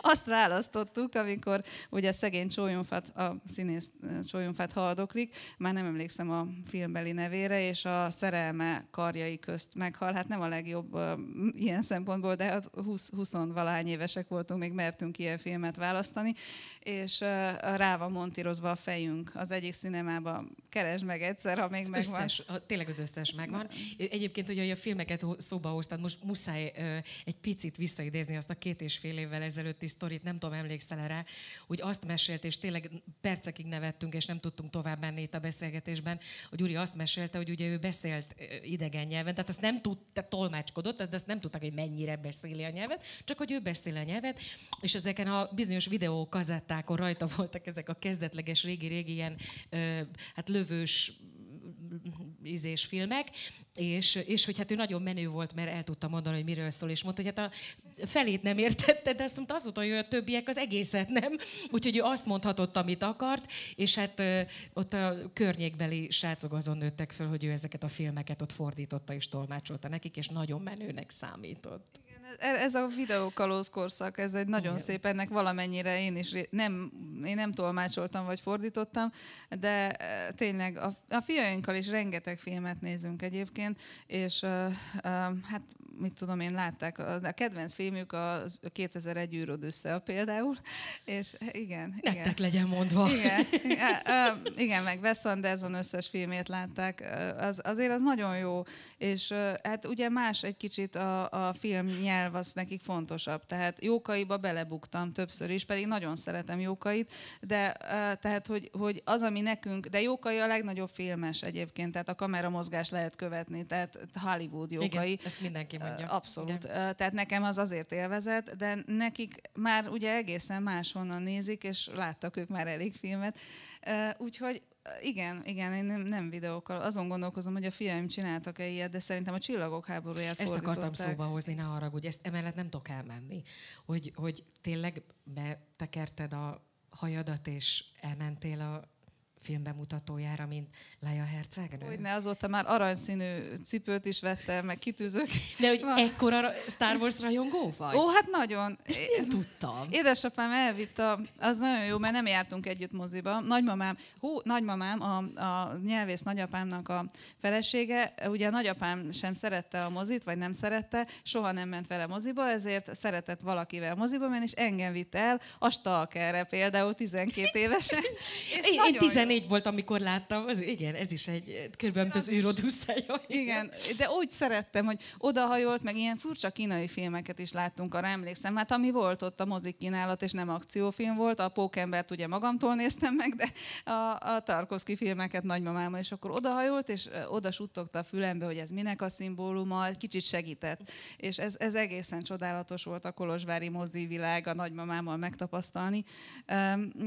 azt választottuk, amikor ugye szegény Csólyomfát, a színész ö, Csólyomfát haldoklik, már nem emlékszem a filmbeli nevére, és a szerelme karjai közt meghal. Hát nem a legjobb uh, ilyen szempontból, de hát 20, 20 valahány évesek voltunk, még mertünk ilyen filmet választani, és uh, rá van montírozva a fejünk az egyik cinemában. Keresd meg egyszer, ha még
Az
megvan.
összes, a, tényleg az összes megvan. Egyébként, hogy a filmeket szóba hoztad, most muszáj ö, egy picit visszaidézni azt a két és fél évvel ezelőtti sztorit, nem tudom, emlékszel rá, hogy azt mesélt, és tényleg percekig nevettünk, és nem tudtunk tovább menni itt a beszélgetésben, hogy Gyuri azt mesélte, hogy ugye ő beszélt idegen nyelven, tehát azt nem tudta, tolmácskodott, de azt nem tudták, hogy mennyire beszéli a nyelvet, csak hogy ő beszél a nyelvet, és ezeken a bizonyos videókazettákon rajta voltak ezek a kezdetleges régi-régi ilyen hát lövős ízés filmek, és, és hogy hát ő nagyon menő volt, mert el tudta mondani, hogy miről szól, és mondta, hogy hát a felét nem értette, de azt mondta, az volt, hogy a többiek az egészet nem, úgyhogy ő azt mondhatott, amit akart, és hát ott a környékbeli srácok azon nőttek föl, hogy ő ezeket a filmeket ott fordította és tolmácsolta nekik, és nagyon menőnek számított.
Ez ez a videókalóz korszak, ez egy nagyon
Igen.
szép, ennek valamennyire én is nem, én nem tolmácsoltam vagy fordítottam, de eh, tényleg a, a fiainkkal is rengeteg filmet nézünk egyébként, és uh, hát mit tudom én, látták, a, kedvenc filmük a 2001 űrod össze például, és igen, igen.
Nektek legyen mondva.
Igen, igen, igen, meg Wes Anderson összes filmét látták, az, azért az nagyon jó, és hát ugye más egy kicsit a, a film nyelv, az nekik fontosabb, tehát Jókaiba belebuktam többször is, pedig nagyon szeretem Jókait, de tehát, hogy, hogy az, ami nekünk, de Jókai a legnagyobb filmes egyébként, tehát a kameramozgás lehet követni, tehát Hollywood Jókai.
Igen, ezt mindenki mondja.
Abszolút.
Igen.
Tehát nekem az azért élvezet, de nekik már ugye egészen máshonnan nézik, és láttak ők már elég filmet. Úgyhogy igen, igen, én nem, nem videókkal. Azon gondolkozom, hogy a fiaim csináltak-e ilyet, de szerintem a csillagok háborúját
Ezt akartam szóba hozni, ne haragudj, ezt emellett nem tudok elmenni. Hogy, hogy tényleg betekerted a hajadat, és elmentél a film bemutatójára, mint Leia hercegnő?
Hogy ne, azóta már aranyszínű cipőt is vettem, meg kitűzők.
De hogy
Van.
ekkora Star Wars rajongó vagy?
Ó, hát nagyon.
Ezt nem tudtam.
Édesapám elvitt, a, az nagyon jó, mert nem jártunk együtt moziba. Nagymamám, hú, nagymamám, a, a nyelvész nagyapámnak a felesége, ugye a nagyapám sem szerette a mozit, vagy nem szerette, soha nem ment vele moziba, ezért szeretett valakivel moziba menni, és engem vitt el a Stalkerre például 12 évesen. És
Én, én 14 14 volt, amikor láttam. Az, igen, ez is egy körülbelül az űrodusszája.
Igen, de úgy szerettem, hogy odahajolt, meg ilyen furcsa kínai filmeket is láttunk, arra emlékszem. Hát ami volt ott a mozik kínálat, és nem akciófilm volt, a Pókembert ugye magamtól néztem meg, de a, a Tarkovsky filmeket nagymamáma, és akkor odahajolt, és oda suttogta a fülembe, hogy ez minek a szimbóluma, kicsit segített. És ez, ez egészen csodálatos volt a Kolozsvári mozi világ a nagymamámmal megtapasztalni.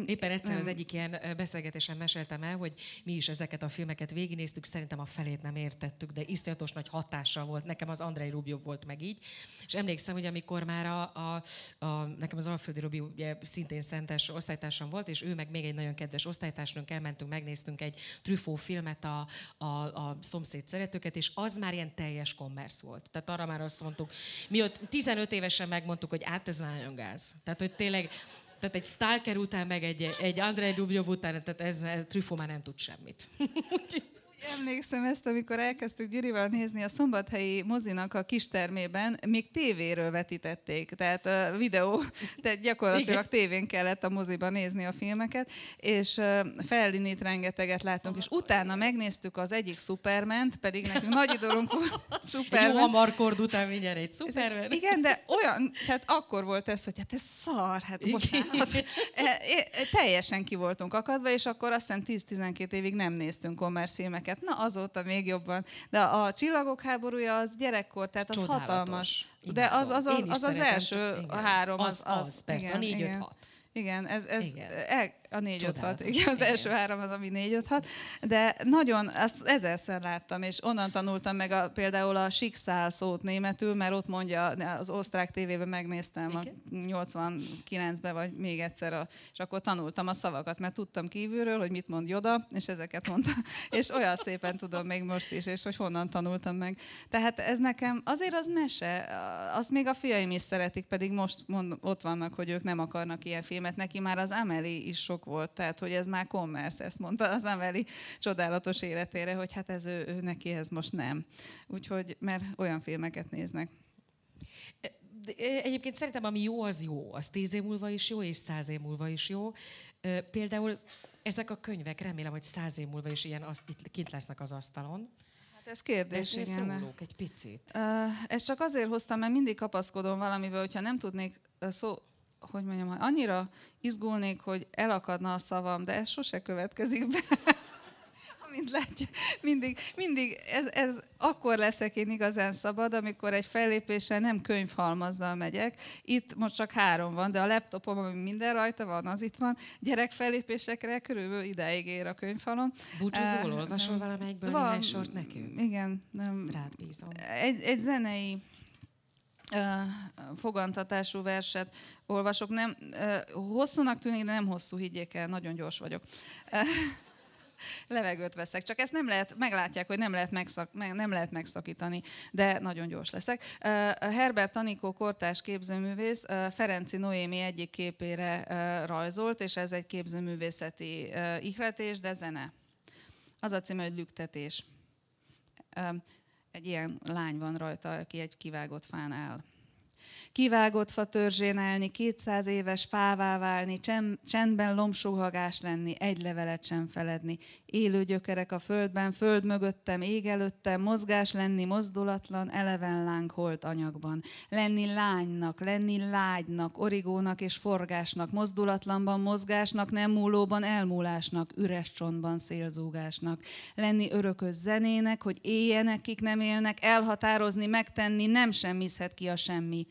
Éppen egyszer az egyik ilyen beszélgetésen meséltem el, hogy mi is ezeket a filmeket végignéztük, szerintem a felét nem értettük, de iszonyatos nagy hatással volt. Nekem az Andrei Rubjov volt meg így. És emlékszem, hogy amikor már a, a, a nekem az Alföldi Robi ugye szintén szentes osztálytársam volt, és ő meg még egy nagyon kedves osztálytársunk, elmentünk, megnéztünk egy Truffaut filmet, a, a, a szomszéd szeretőket, és az már ilyen teljes kommersz volt. Tehát arra már azt mondtuk, mi ott 15 évesen megmondtuk, hogy át ez már nagyon gáz. Tehát, hogy tényleg tehát egy Stalker után, meg egy, egy Andrei Dubjov után, tehát ez, ez Truffaut már nem tud semmit.
Emlékszem ezt, amikor elkezdtük Gyurival nézni a szombathelyi mozinak a kistermében, még tévéről vetítették, tehát a videó, tehát gyakorlatilag tévén kellett a moziban nézni a filmeket, és Fellinit rengeteget láttunk, és utána megnéztük az egyik superman pedig nekünk nagy idolunk volt
Superman. Jó a Markord után mindjárt egy Superman.
Igen, de olyan, tehát akkor volt ez, hogy hát ez szar, hát bocsánat. E, e, teljesen ki voltunk akadva, és akkor azt hiszem 10-12 évig nem néztünk kommersz filmeket filmeket. Na, azóta még jobban. De a Csillagok háborúja az gyerekkor, tehát az Csodálatos. hatalmas. De az az, az, az, az első igen. három. Az, az, az,
az persze, igen, a négy, igen. öt, hat.
Igen, ez, ez igen. El, a 4-5-6, igen, az igen. első három az, ami 4-5-6, de nagyon, azt ezerszer láttam, és onnan tanultam meg a, például a sikszál szót németül, mert ott mondja, az osztrák tévében megnéztem igen. a 89-ben, vagy még egyszer, a, és akkor tanultam a szavakat, mert tudtam kívülről, hogy mit mond Joda, és ezeket mondtam, és olyan szépen tudom még most is, és hogy honnan tanultam meg. Tehát ez nekem, azért az mese, azt még a fiaim is szeretik, pedig most mond, ott vannak, hogy ők nem akarnak ilyen filmet, neki már az Amelie is sok sok volt, tehát hogy ez már commerce, ezt mondta az Ameli csodálatos életére, hogy hát ez ő, ő neki ez most nem. Úgyhogy, mert olyan filmeket néznek.
Egyébként szerintem, ami jó, az jó. Az tíz év múlva is jó, és száz év múlva is jó. Például ezek a könyvek, remélem, hogy száz év múlva is ilyen azt, itt kint lesznek az asztalon.
Hát ez kérdés,
ez igen. Szólók egy picit. Uh,
ezt csak azért hoztam, mert mindig kapaszkodom valamivel, hogyha nem tudnék szó, hogy mondjam, hogy annyira izgulnék, hogy elakadna a szavam, de ez sose következik be. Amint látja, mindig, mindig ez, ez akkor leszek én igazán szabad, amikor egy fellépéssel nem könyvhalmazzal megyek. Itt most csak három van, de a laptopom, ami minden rajta van, az itt van. Gyerek fellépésekre körülbelül ideig ér a könyvfalom.
Búcsúzol, uh, olvasol valamelyikből van, sort nekünk?
Igen. Nem,
Rád bízom.
Egy, egy zenei fogantatású verset olvasok. Nem, hosszúnak tűnik, de nem hosszú, higgyék el, nagyon gyors vagyok. Levegőt veszek, csak ezt nem lehet, meglátják, hogy nem lehet, megszak, nem lehet megszakítani, de nagyon gyors leszek. Herbert Tanikó kortás képzőművész Ferenci Noémi egyik képére rajzolt, és ez egy képzőművészeti ihletés, de zene. Az a címe, hogy lüktetés egy ilyen lány van rajta, aki egy kivágott fán áll. Kivágott fa törzsén állni, kétszáz éves fává válni, csendben lomsóhagás lenni, egy levelet sem feledni. Élő gyökerek a földben, föld mögöttem, ég előttem, mozgás lenni, mozdulatlan, eleven láng holt anyagban. Lenni lánynak, lenni lágynak, origónak és forgásnak, mozdulatlanban mozgásnak, nem múlóban elmúlásnak, üres csontban szélzúgásnak. Lenni örökös zenének, hogy éljenek, kik nem élnek, elhatározni, megtenni, nem semmizhet ki a semmi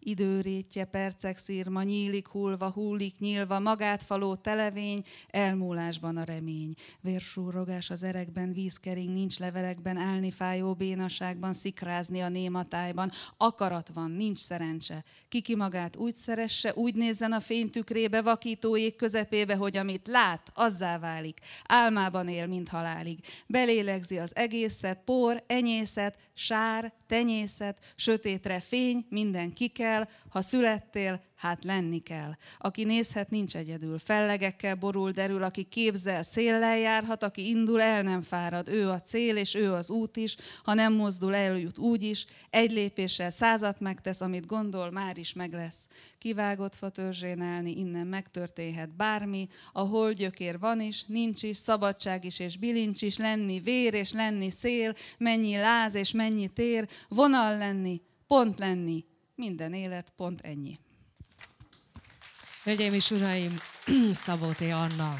időrétje, percek szírma, nyílik hullva, hullik nyílva, magát faló televény, elmúlásban a remény. Vérsúrogás az erekben, vízkering, nincs levelekben, állni fájó bénaságban, szikrázni a nématájban. Akarat van, nincs szerencse. Kiki magát úgy szeresse, úgy nézzen a fénytükrébe, vakító ég közepébe, hogy amit lát, azzá válik. Álmában él, mint halálig. Belélegzi az egészet, por, enyészet, sár, tenyészet, sötétre fény, minden kikel, kell, ha születtél, hát lenni kell. Aki nézhet, nincs egyedül. Fellegekkel borul, derül, aki képzel, széllel járhat, aki indul, el nem fárad. Ő a cél, és ő az út is. Ha nem mozdul, eljut úgy is. Egy lépéssel százat megtesz, amit gondol, már is meg lesz. Kivágott fa törzsénelni, innen megtörténhet bármi. A holdgyökér van is, nincs is, szabadság is és bilincs is, lenni vér és lenni szél, mennyi láz és mennyi tér, vonal lenni, pont lenni, minden élet pont ennyi.
Hölgyeim és uraim, Szabóté Anna.